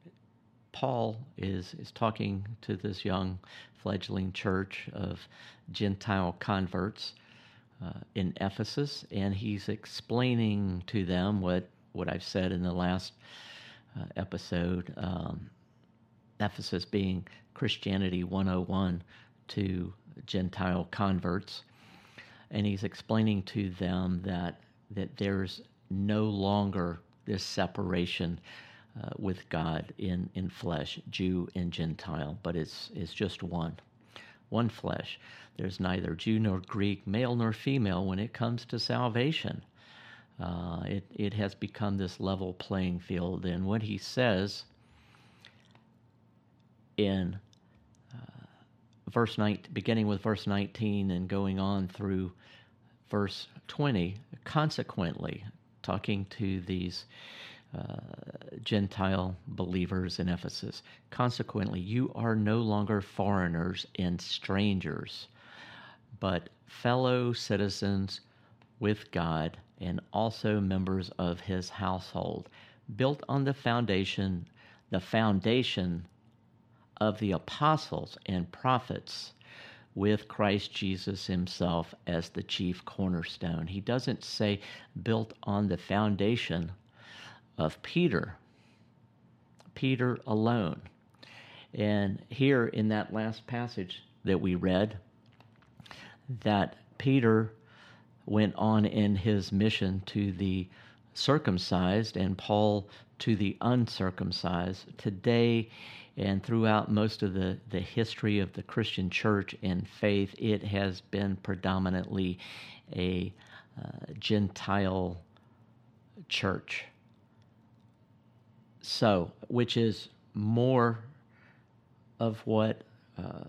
Paul is is talking to this young fledgling church of Gentile converts uh, in Ephesus, and he's explaining to them what what I've said in the last uh, episode. Um, Ephesus being Christianity 101 to Gentile converts. And he's explaining to them that, that there's no longer this separation uh, with God in, in flesh, Jew and Gentile, but it's, it's just one, one flesh. There's neither Jew nor Greek, male nor female when it comes to salvation. Uh, it, it has become this level playing field. And what he says in uh, verse 19, beginning with verse 19 and going on through verse 20, consequently, talking to these uh, Gentile believers in Ephesus. Consequently, you are no longer foreigners and strangers, but fellow citizens with God and also members of his household, built on the foundation, the foundation of the apostles and prophets with Christ Jesus himself as the chief cornerstone. He doesn't say built on the foundation of Peter, Peter alone. And here in that last passage that we read, that Peter went on in his mission to the circumcised and Paul to the uncircumcised. Today, and throughout most of the, the history of the Christian church and faith, it has been predominantly a uh, Gentile church so, which is more of what uh,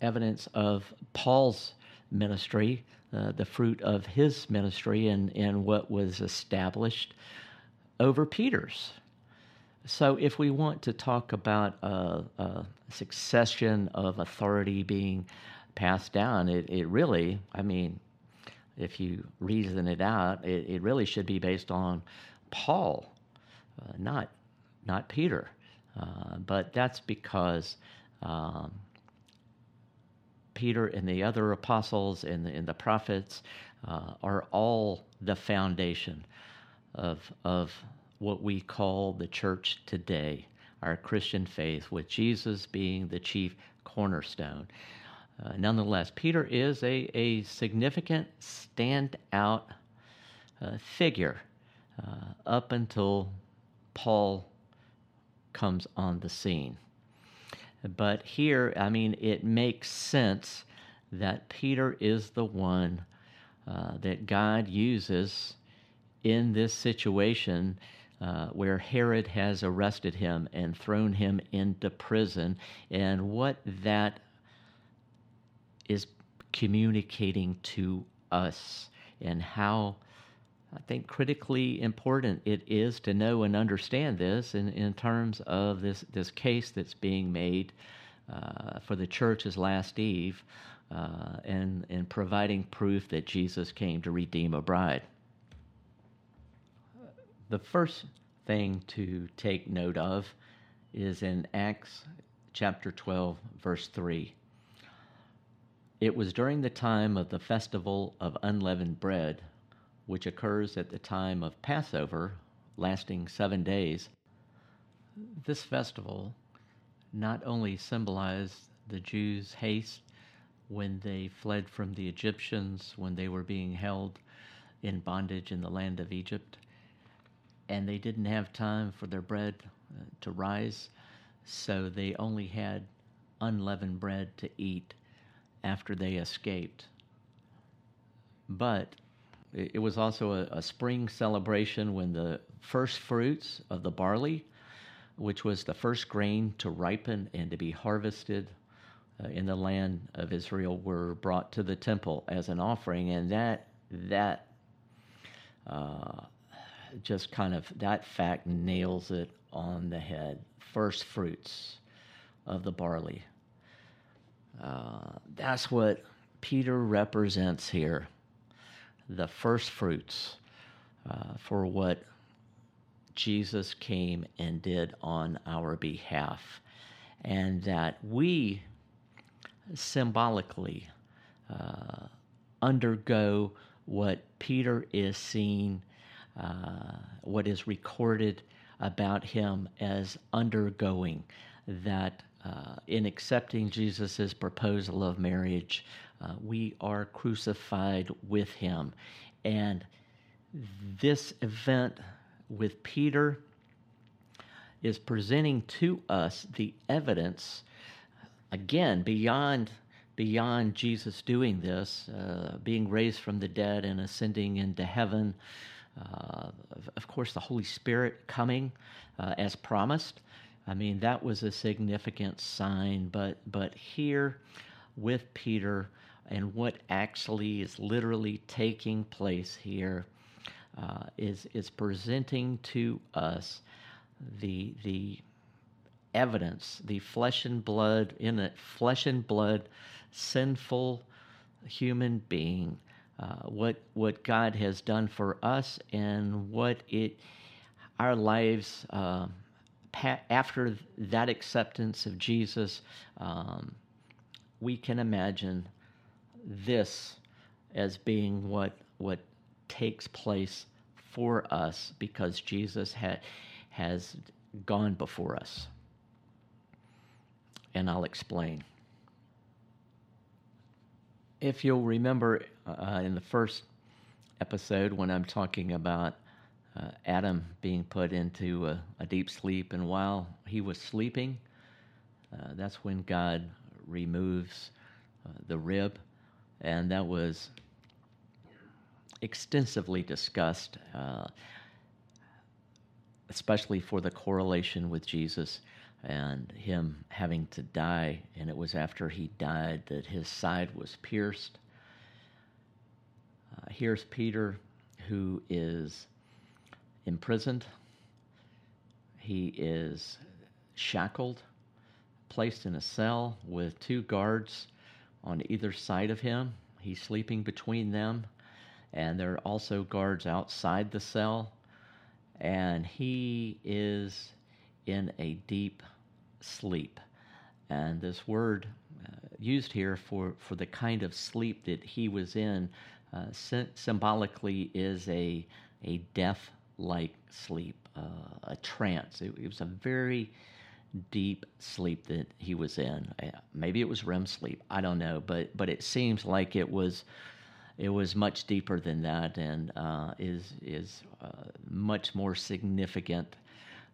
evidence of Paul's ministry, uh, the fruit of his ministry, and, and what was established over Peter's. So, if we want to talk about a, a succession of authority being passed down, it, it really, I mean, if you reason it out, it, it really should be based on Paul, uh, not not Peter. Uh, but that's because um, Peter and the other apostles and the, and the prophets uh, are all the foundation of, of what we call the church today, our Christian faith, with Jesus being the chief cornerstone. Uh, nonetheless, Peter is a, a significant standout uh, figure uh, up until Paul comes on the scene. But here, I mean, it makes sense that Peter is the one uh, that God uses in this situation uh, where Herod has arrested him and thrown him into prison, and what that is communicating to us and how I think critically important it is to know and understand this in, in terms of this, this case that's being made uh, for the church's last eve uh, and, and providing proof that Jesus came to redeem a bride. The first thing to take note of is in Acts chapter 12, verse 3. It was during the time of the festival of unleavened bread which occurs at the time of Passover, lasting seven days. This festival not only symbolized the Jews' haste when they fled from the Egyptians, when they were being held in bondage in the land of Egypt, and they didn't have time for their bread uh, to rise, so they only had unleavened bread to eat after they escaped. But it was also a, a, spring celebration when the first fruits of the barley, which was the first grain to ripen and to be harvested uh, in the land of Israel, were brought to the temple as an offering, and that that uh, just kind of that fact nails it on the head. First fruits of the barley. Uh, that's what Peter represents here the first fruits uh, for what Jesus came and did on our behalf, and that we symbolically uh, undergo what Peter is seeing, uh, what is recorded about him as undergoing, that uh, in accepting Jesus' proposal of marriage, uh, we are crucified with him. And this event with Peter is presenting to us the evidence, again, beyond beyond Jesus doing this, uh, being raised from the dead and ascending into heaven. Uh, of, of, course, the Holy Spirit coming uh, as promised. I mean, that was a significant sign. But but here, with Peter, and what actually is literally taking place here uh, is is presenting to us the the evidence, the flesh and blood in it, flesh and blood, sinful human being, uh, what what God has done for us and what it our lives uh, pa- after that acceptance of Jesus, um, we can imagine this as being what what takes place for us because Jesus had has gone before us. And I'll explain. If you'll remember uh, in the first episode when I'm talking about uh, Adam being put into a, a, deep sleep, and while he was sleeping, uh, that's when God removes uh, the rib and that was extensively discussed, uh, especially for the correlation with Jesus and him having to die. And it was after he died that his side was pierced. Uh, here's Peter, who is imprisoned, he is shackled, placed in a cell with two guards on either side of him. He's sleeping between them, and there are also guards outside the cell. And he is in a deep sleep. And this word uh, used here for, for the kind of sleep that he was in uh, symbolically is a, a death like sleep, uh, a trance. It, it was a very deep sleep that he was in. Maybe it was REM sleep. I don't know, but but it seems like it was it was much deeper than that, and uh, is is uh, much more significant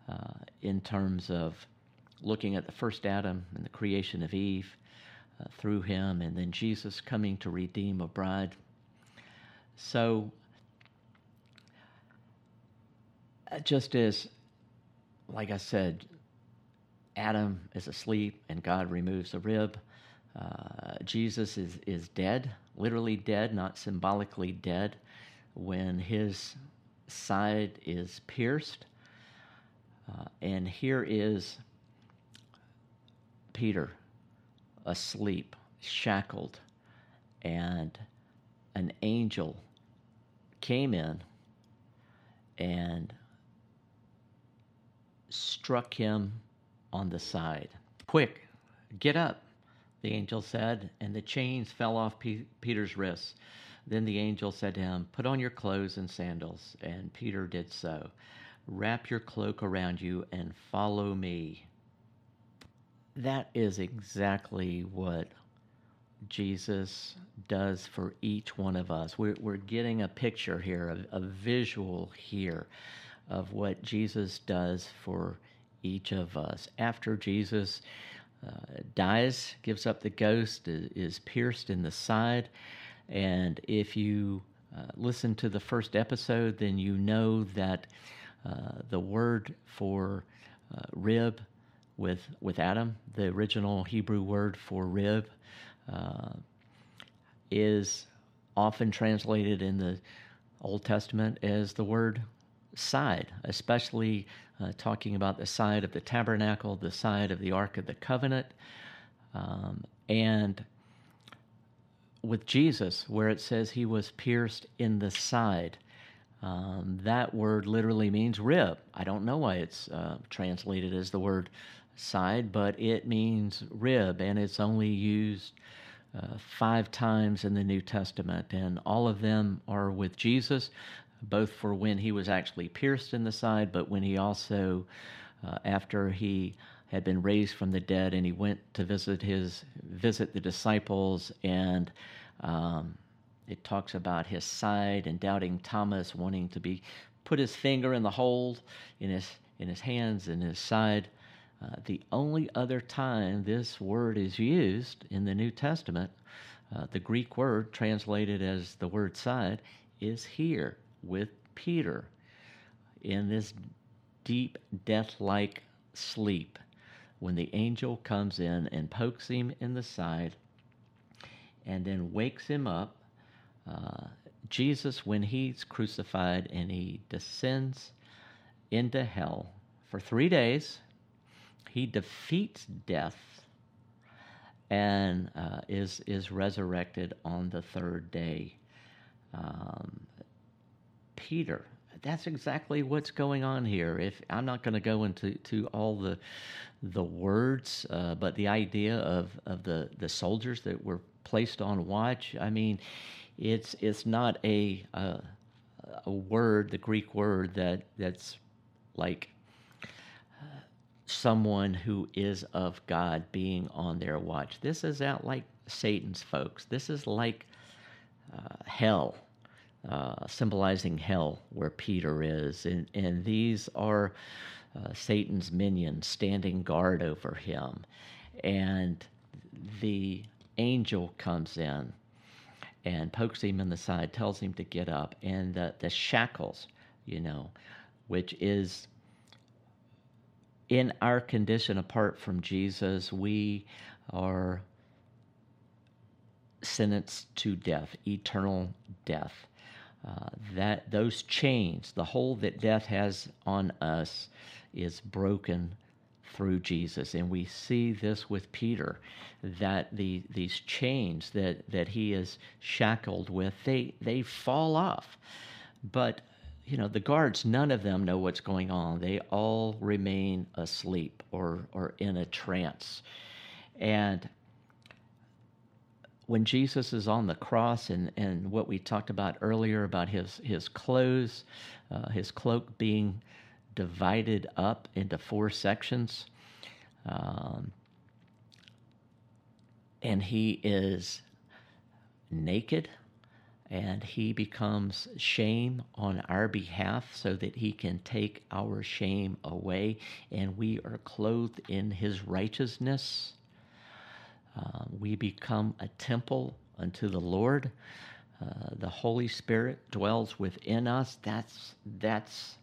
uh, in terms of looking at the first Adam and the creation of Eve uh, through him, and then Jesus coming to redeem a bride. So. Uh, just as, like I said, Adam is asleep and God removes a rib. Uh, Jesus is, is dead, literally dead, not symbolically dead, when his side is pierced. Uh, and here is Peter asleep, shackled, and an angel came in and struck him on the side. Quick, get up, the angel said, and the chains fell off P- Peter's wrists. Then the angel said to him, Put on your clothes and sandals. And Peter did so. Wrap your cloak around you and follow me. That is exactly what Jesus does for each one of us. We're, we're getting a picture here, a, a visual here of what Jesus does for each of us. After Jesus uh, dies, gives up the ghost, is, pierced in the side, and if you uh, listen to the first episode, then you know that uh, the word for uh, rib with with Adam, the original Hebrew word for rib, uh, is often translated in the Old Testament as the word side, especially uh, talking about the side of the tabernacle, the side of the Ark of the Covenant, um, and with Jesus, where it says he was pierced in the side. Um, that word literally means rib. I don't know why it's uh, translated as the word side, but it means rib, and it's only used uh, five times in the New Testament, and all of them are with Jesus both for when he was actually pierced in the side, but when he also, uh, after he had been raised from the dead, and he went to visit his visit the disciples, and um, it talks about his side and doubting Thomas wanting to be put his finger in the hole in his in his hands and his side. Uh, the only other time this word is used in the New Testament, uh, the Greek word translated as the word side, is here with Peter in this deep, death like sleep when the angel comes in and pokes him in the side and then wakes him up. Uh, Jesus, when he's crucified and he descends into hell for three days, he defeats death and uh, is is resurrected on the third day. Um, Peter, that's exactly what's going on here. If I'm not going to go into to all the the words, uh, but the idea of, of the, the soldiers that were placed on watch. I mean, it's it's not a a, a word, the Greek word that that's like uh, someone who is of God being on their watch. This is out like Satan's folks. This is like uh, hell uh, symbolizing hell where Peter is. And, and these are uh, Satan's minions standing guard over him. And the angel comes in and pokes him in the side, tells him to get up. And the, the shackles, you know, which is in our condition apart from Jesus, we are sentenced to death, eternal death. Uh, that those chains, the hold that death has on us, is broken through Jesus. And we see this with Peter, that the these chains that, that he is shackled with, they they fall off. But you know, the guards, none of them know what's going on. They all remain asleep or or in a trance. And when Jesus is on the cross and, and what we talked about earlier about his, his clothes, uh, his cloak being divided up into four sections, um, and he is naked and he becomes shame on our behalf so that he can take our shame away and we are clothed in his righteousness uh, we become a temple unto the Lord. Uh, the Holy Spirit dwells within us. That's that's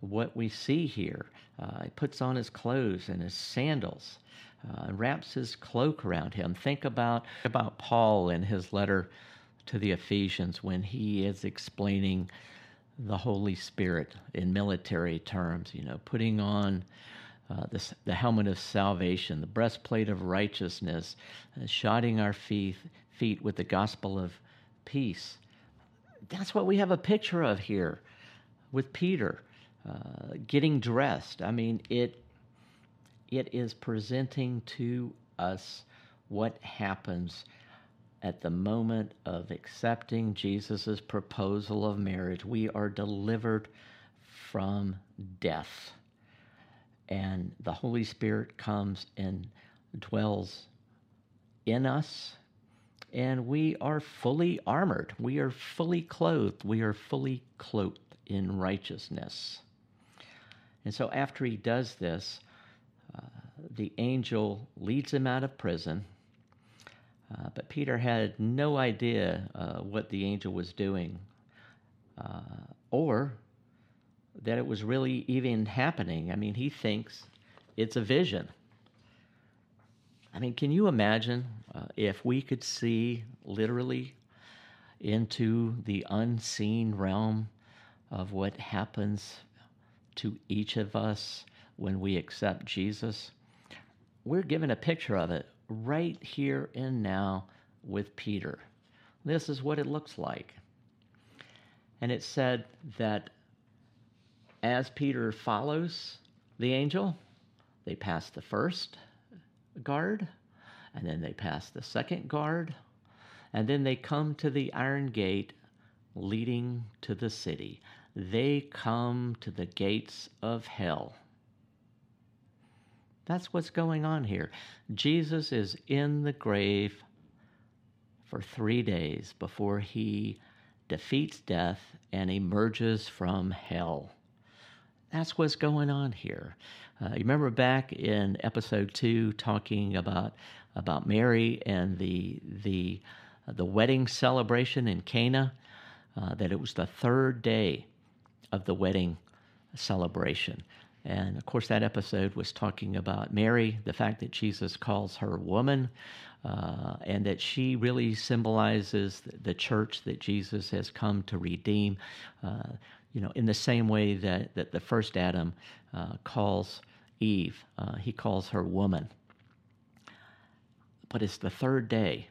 what we see here. Uh, he puts on his clothes and his sandals, uh, wraps his cloak around him. Think about about Paul in his letter to the Ephesians when he is explaining the Holy Spirit in military terms. You know, putting on uh, the, the helmet of salvation, the breastplate of righteousness, uh, shodding our feet, feet with the gospel of peace. That's what we have a picture of here with Peter uh, getting dressed. I mean, it it is presenting to us what happens at the moment of accepting Jesus' proposal of marriage. We are delivered from death and the Holy Spirit comes and dwells in us, and we are fully armored. We are fully clothed. We are fully cloaked in righteousness. And so, after he does this, uh, the angel leads him out of prison. Uh, but Peter had no idea uh, what the angel was doing uh, or that it was really even happening. I mean, he thinks it's a vision. I mean, can you imagine uh, if we could see literally into the unseen realm of what happens to each of us when we accept Jesus? We're given a picture of it right here and now with Peter. This is what it looks like. And it said that as Peter follows the angel, they pass the first guard, and then they pass the second guard, and then they come to the iron gate leading to the city. They come to the gates of hell. That's what's going on here. Jesus is in the grave for three days before he defeats death and emerges from hell. that's what's going on here. Uh, you remember back in episode two, talking about about Mary and the the uh, the wedding celebration in Cana, uh, that it was the third day of the wedding celebration. And of course, that episode was talking about Mary, the fact that Jesus calls her woman, uh, and that she really symbolizes the church that Jesus has come to redeem. Uh, you know, in the same way that, that the first Adam uh, calls Eve, uh, he calls her woman. But it's the third day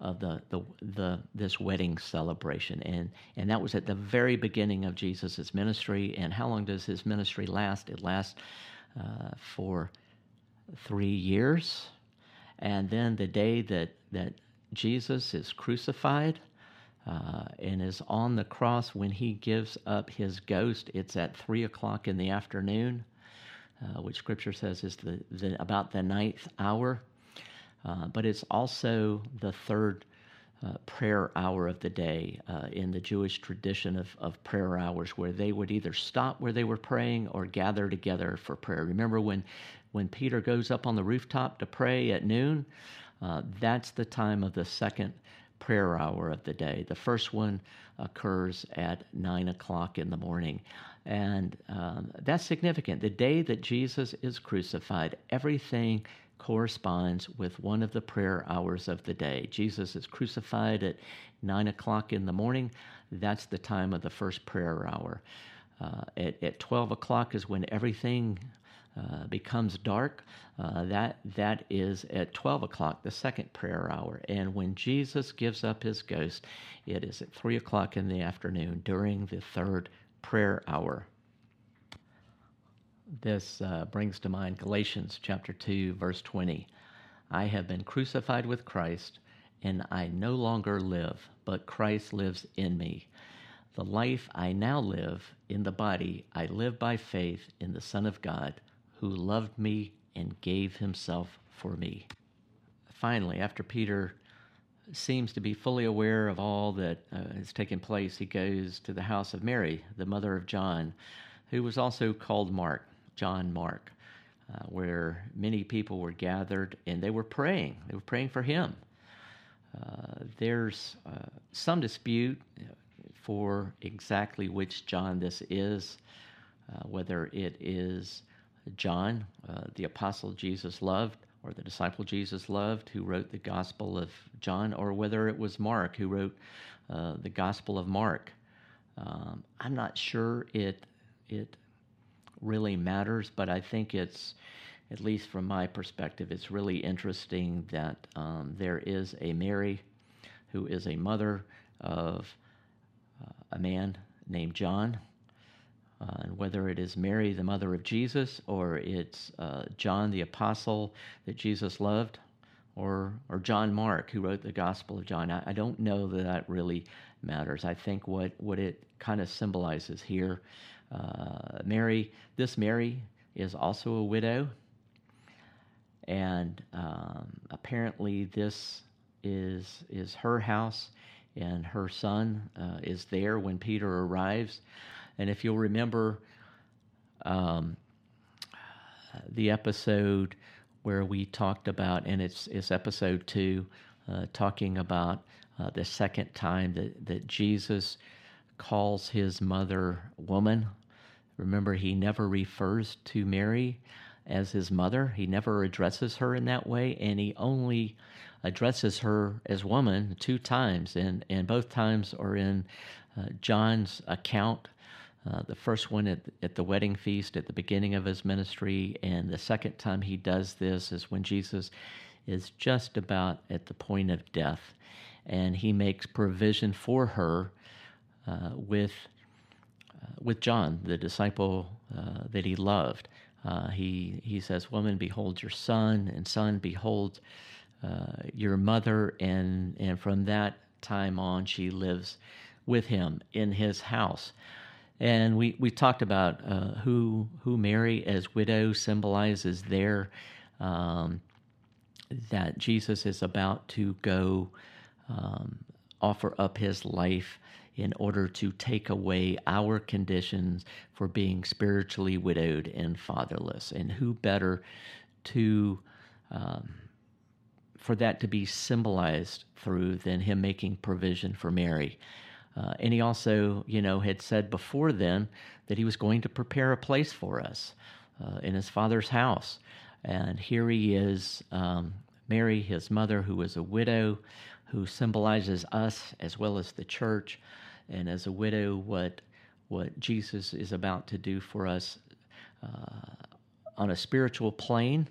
of the, the, the this wedding celebration, and and that was at the very beginning of Jesus' ministry. And how long does his ministry last? It lasts uh, for three years, and then the day that that Jesus is crucified. Uh, and is on the cross when he gives up his ghost. It's at three o'clock in the afternoon, uh, which Scripture says is the, the about the ninth hour. Uh, but it's also the third uh, prayer hour of the day uh, in the Jewish tradition of, of prayer hours, where they would either stop where they were praying or gather together for prayer. Remember when, when Peter goes up on the rooftop to pray at noon? Uh, that's the time of the second prayer hour of the day. The first one occurs at nine o'clock in the morning. And um, that's significant. The day that Jesus is crucified, everything corresponds with one of the prayer hours of the day. Jesus is crucified at 9 o'clock in the morning. That's the time of the first prayer hour. Uh, at, at 12 o'clock is when everything uh, becomes dark. Uh, that that is at 12 o'clock, the second prayer hour. And when Jesus gives up his ghost, it is at 3 o'clock in the afternoon during the third prayer hour this uh, brings to mind Galatians chapter 2, verse 20. I have been crucified with Christ, and I no longer live, but Christ lives in me. The life I now live in the body, I live by faith in the Son of God, who loved me and gave himself for me. Finally, after Peter seems to be fully aware of all that uh, has taken place, he goes to the house of Mary, the mother of John, who was also called Mark. John Mark, uh, where many people were gathered and they were praying. They were praying for him. Uh, there's uh, some dispute for exactly which John this is, uh, whether it is John, uh, the apostle Jesus loved, or the disciple Jesus loved, who wrote the Gospel of John, or whether it was Mark who wrote uh, the Gospel of Mark. Um, I'm not sure it it really matters, but I think it's, at least from my perspective, it's really interesting that um, there is a Mary who is a mother of uh, a man named John. Uh, and whether it is Mary, the mother of Jesus, or it's uh, John the apostle that Jesus loved, or or John Mark who wrote the Gospel of John. I, I don't know that that really matters. I think what what it kind of symbolizes here uh, Mary, this Mary is also a widow, and um, apparently this is is her house, and her son uh, is there when Peter arrives. And if you'll remember, um, the episode where we talked about, and it's it's episode two, uh, talking about uh, the second time that that Jesus calls his mother woman. Remember, he never refers to Mary as his mother. He never addresses her in that way, and he only addresses her as woman two times, and, and both times are in uh, John's account. Uh, the first one at, at the wedding feast at the beginning of his ministry, and the second time he does this is when Jesus is just about at the point of death, and he makes provision for her with uh, with John, the disciple uh, that he loved. Uh, he he says, "Woman, behold your son, and son, behold your mother," and and from that time on, she lives with him in his house. And we, we talked about uh, who who Mary as widow symbolizes there. Um, that Jesus is about to go um, offer up his life in order to take away our conditions for being spiritually widowed and fatherless. And who better to um, for that to be symbolized through than him making provision for Mary? Uh, and he also, you know, had said before then that he was going to prepare a place for us uh, in his father's house. And here he is, um, Mary, his mother, who was a widow, who symbolizes us as well as the church. And as a widow, what what Jesus is about to do for us uh, on a spiritual plane.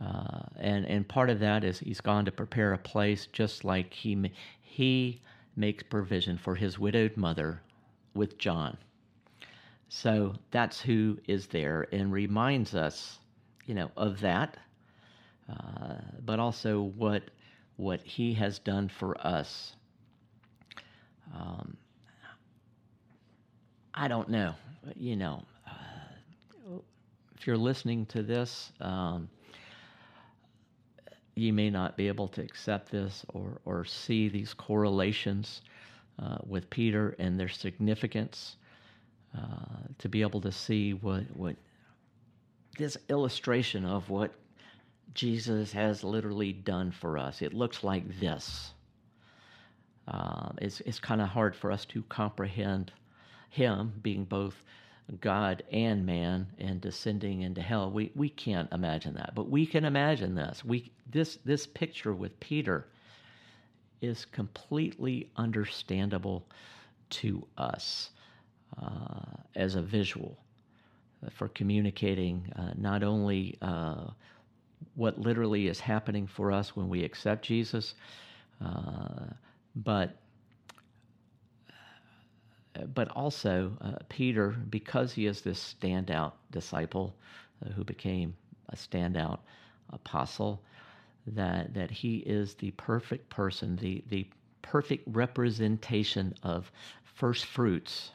Uh, and and part of that is he's gone to prepare a place, just like he he makes provision for his widowed mother with John. So that's who is there and reminds us, you know, of that, uh, but also what what he has done for us. Um, I don't know, you know, uh, if you're listening to this, um, you may not be able to accept this or, or see these correlations uh, with Peter and their significance. Uh, to be able to see what what this illustration of what Jesus has literally done for us. It looks like this. Uh, it's it's kind of hard for us to comprehend him being both God and man and descending into hell. We we can't imagine that, but we can imagine this. We this this picture with Peter is completely understandable to us uh, as a visual for communicating uh, not only uh, what literally is happening for us when we accept Jesus, uh, but but also uh, Peter, because he is this standout disciple uh, who became a standout apostle, that that he is the perfect person, the the perfect representation of first fruits.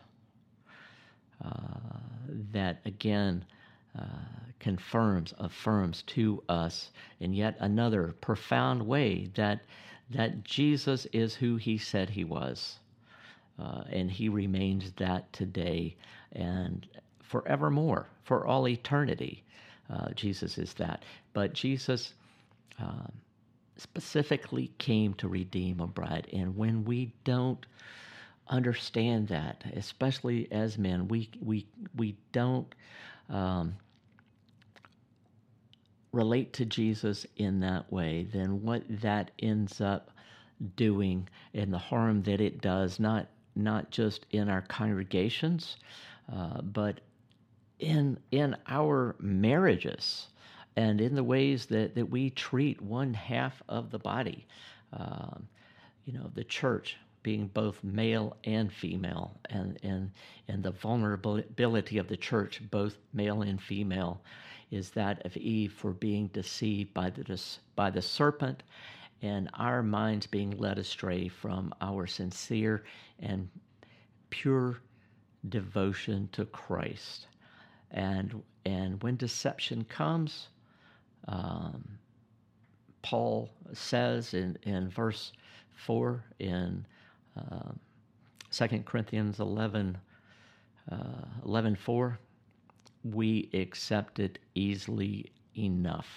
Uh, that again uh, confirms, affirms to us in yet another profound way that that Jesus is who he said he was. Uh, and he remains that today and forevermore, for all eternity. Uh, Jesus is that. But Jesus uh, specifically came to redeem a bride. And when we don't understand that, especially as men, we, we, we don't um, relate to Jesus in that way, then what that ends up doing and the harm that it does, not not just in our congregations, uh, but in in our marriages and in the ways that, that we treat one half of the body. Um, you know, the church being both male and female, and, and, and the vulnerability of the church, both male and female, is that of Eve for being deceived by the, by the serpent and our minds being led astray from our sincere and pure devotion to Christ. And, and when deception comes, um, Paul says in, in verse 4 in uh, 2 Corinthians 11, uh, 11 4, we accept it easily enough.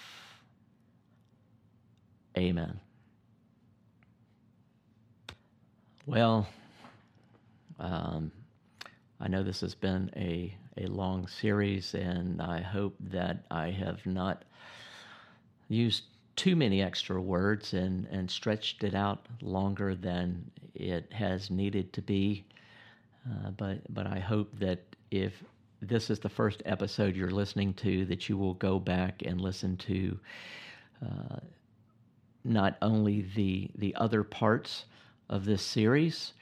Amen. Well, um, I know this has been a, a long series, and I hope that I have not used too many extra words and, and stretched it out longer than it has needed to be. Uh, but but I hope that if this is the first episode you're listening to, that you will go back and listen to uh, not only the the other parts of this series,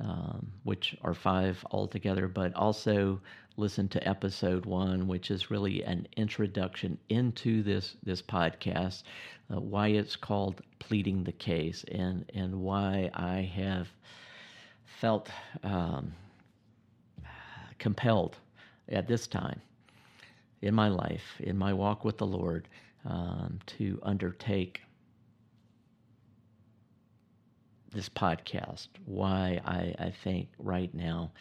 um, which are five altogether, but also listen to episode one, which is really an introduction into this this podcast, uh, why it's called "Pleading the Case," and and why I have felt um, compelled at this time in my life, in my walk with the Lord, um, to undertake this podcast, why I, I think right now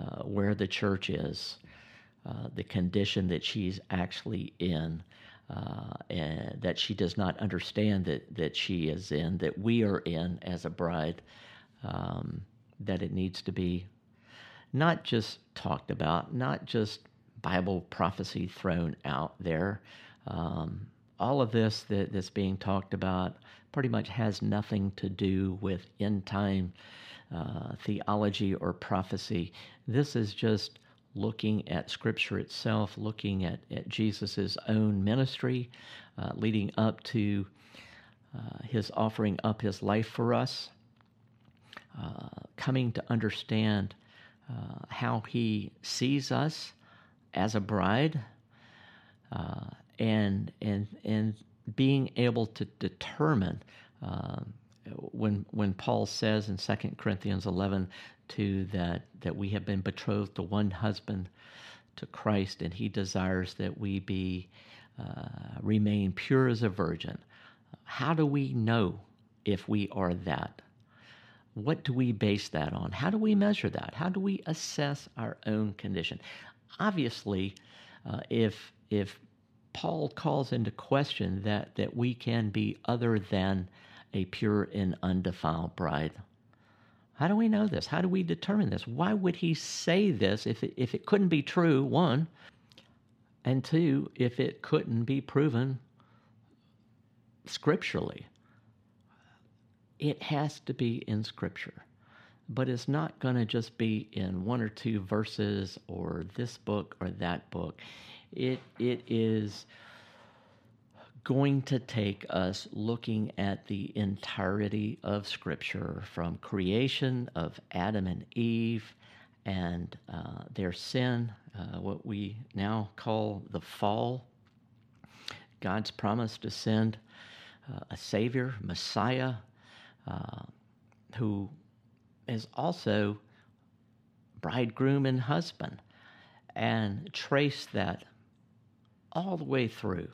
uh, where the church is, uh, the condition that she's actually in, uh, and that she does not understand that, that she is in, that we are in as a bride, um, that it needs to be not just talked about, not just Bible prophecy thrown out there. Um, all of this that, that's being talked about pretty much has nothing to do with end time uh, theology or prophecy. This is just looking at Scripture itself, looking at, at Jesus' own ministry, uh, leading up to uh, his offering up his life for us, uh, coming to understand uh, how he sees us as a bride, uh, and and and being able to determine um, when when Paul says in 2 Corinthians 11 to that that we have been betrothed to one husband to Christ and he desires that we be uh, remain pure as a virgin. How do we know if we are that what do we base that on how do we measure that how do we assess our own condition obviously uh, if if Paul calls into question that that we can be other than a pure and undefiled bride. How do we know this? How do we determine this? Why would he say this if it, if it couldn't be true, one, and two, if it couldn't be proven scripturally? It has to be in scripture, but it's not going to just be in one or two verses or this book or that book. It, it is going to take us looking at the entirety of Scripture from creation of Adam and Eve and uh, their sin, uh, what we now call the fall. God's promise to send uh, a Savior, Messiah, uh, who is also bridegroom and husband, and trace that all the way through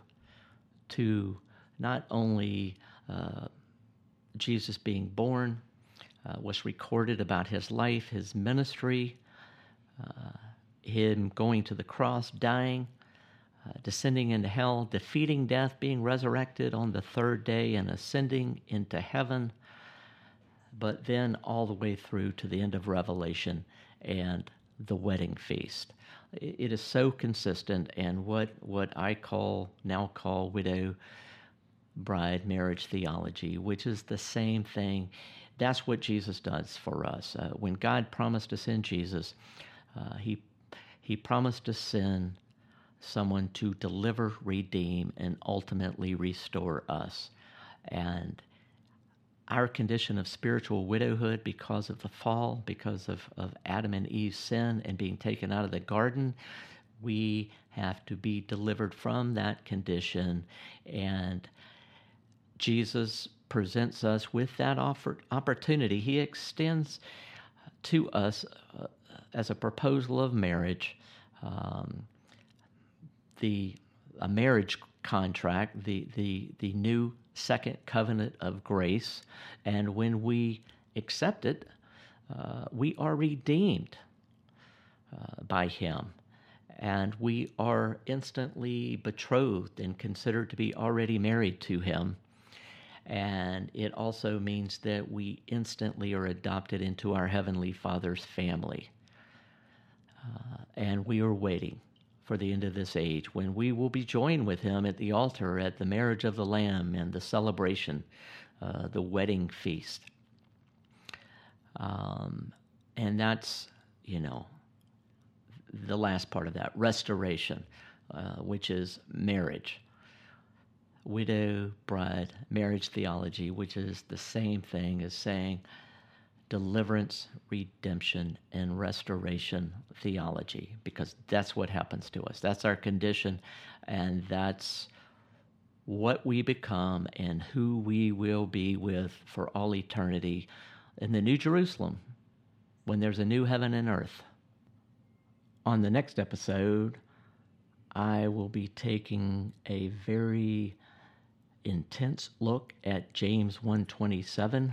to not only uh, Jesus being born, uh, was recorded about his life, his ministry, uh, him going to the cross, dying, uh, descending into hell, defeating death, being resurrected on the third day, and ascending into heaven, but then all the way through to the end of Revelation and the wedding feast it is so consistent and what what I call now call widow bride marriage theology, which is the same thing. That's what Jesus does for us. Uh, when God promised to send Jesus, uh, he he promised to send someone to deliver, redeem, and ultimately restore us. And our condition of spiritual widowhood because of the fall, because of, of Adam and Eve's sin and being taken out of the garden, we have to be delivered from that condition. And Jesus presents us with that offer, opportunity. He extends to us uh, as a proposal of marriage um, the a marriage contract, the, the, the new second covenant of grace. And when we accept it, uh, we are redeemed uh, by Him. And we are instantly betrothed and considered to be already married to Him. And it also means that we instantly are adopted into our Heavenly Father's family. Uh, and we are waiting for the end of this age, when we will be joined with him at the altar at the marriage of the Lamb and the celebration, uh, the wedding feast. Um, and that's, you know, the last part of that restoration, uh, which is marriage. Widow, bride, marriage theology, which is the same thing as saying, deliverance, redemption, and restoration theology because that's what happens to us. That's our condition, and that's what we become and who we will be with for all eternity in the New Jerusalem when there's a new heaven and earth. On the next episode, I will be taking a very intense look at James 127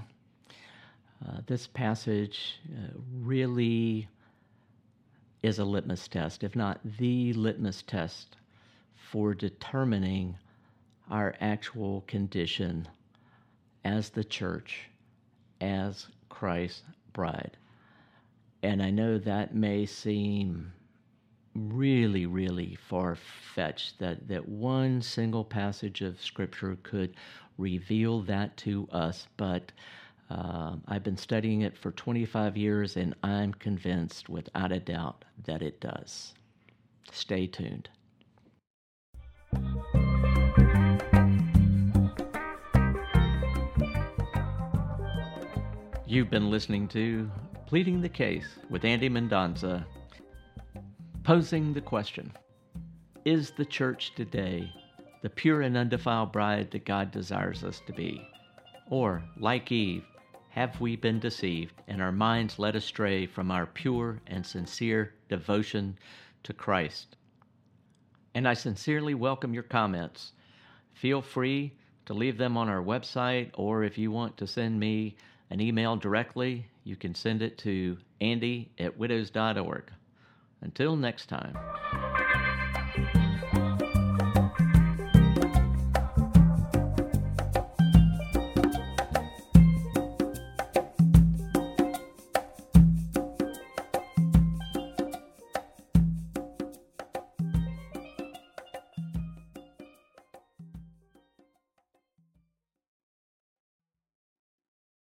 Uh, this passage uh, really is a litmus test, if not the litmus test, for determining our actual condition as the church, as Christ's bride. And I know that may seem really, really far fetched that, that one single passage of Scripture could reveal that to us, but uh, I've been studying it for 25 years and I'm convinced without a doubt that it does. Stay tuned. You've been listening to Pleading the Case with Andy Mendonsa, posing the question Is the church today the pure and undefiled bride that God desires us to be? Or, like Eve, have we been deceived and our minds led astray from our pure and sincere devotion to Christ? And I sincerely welcome your comments. Feel free to leave them on our website, or if you want to send me an email directly, you can send it to andy at widows.org. Until next time.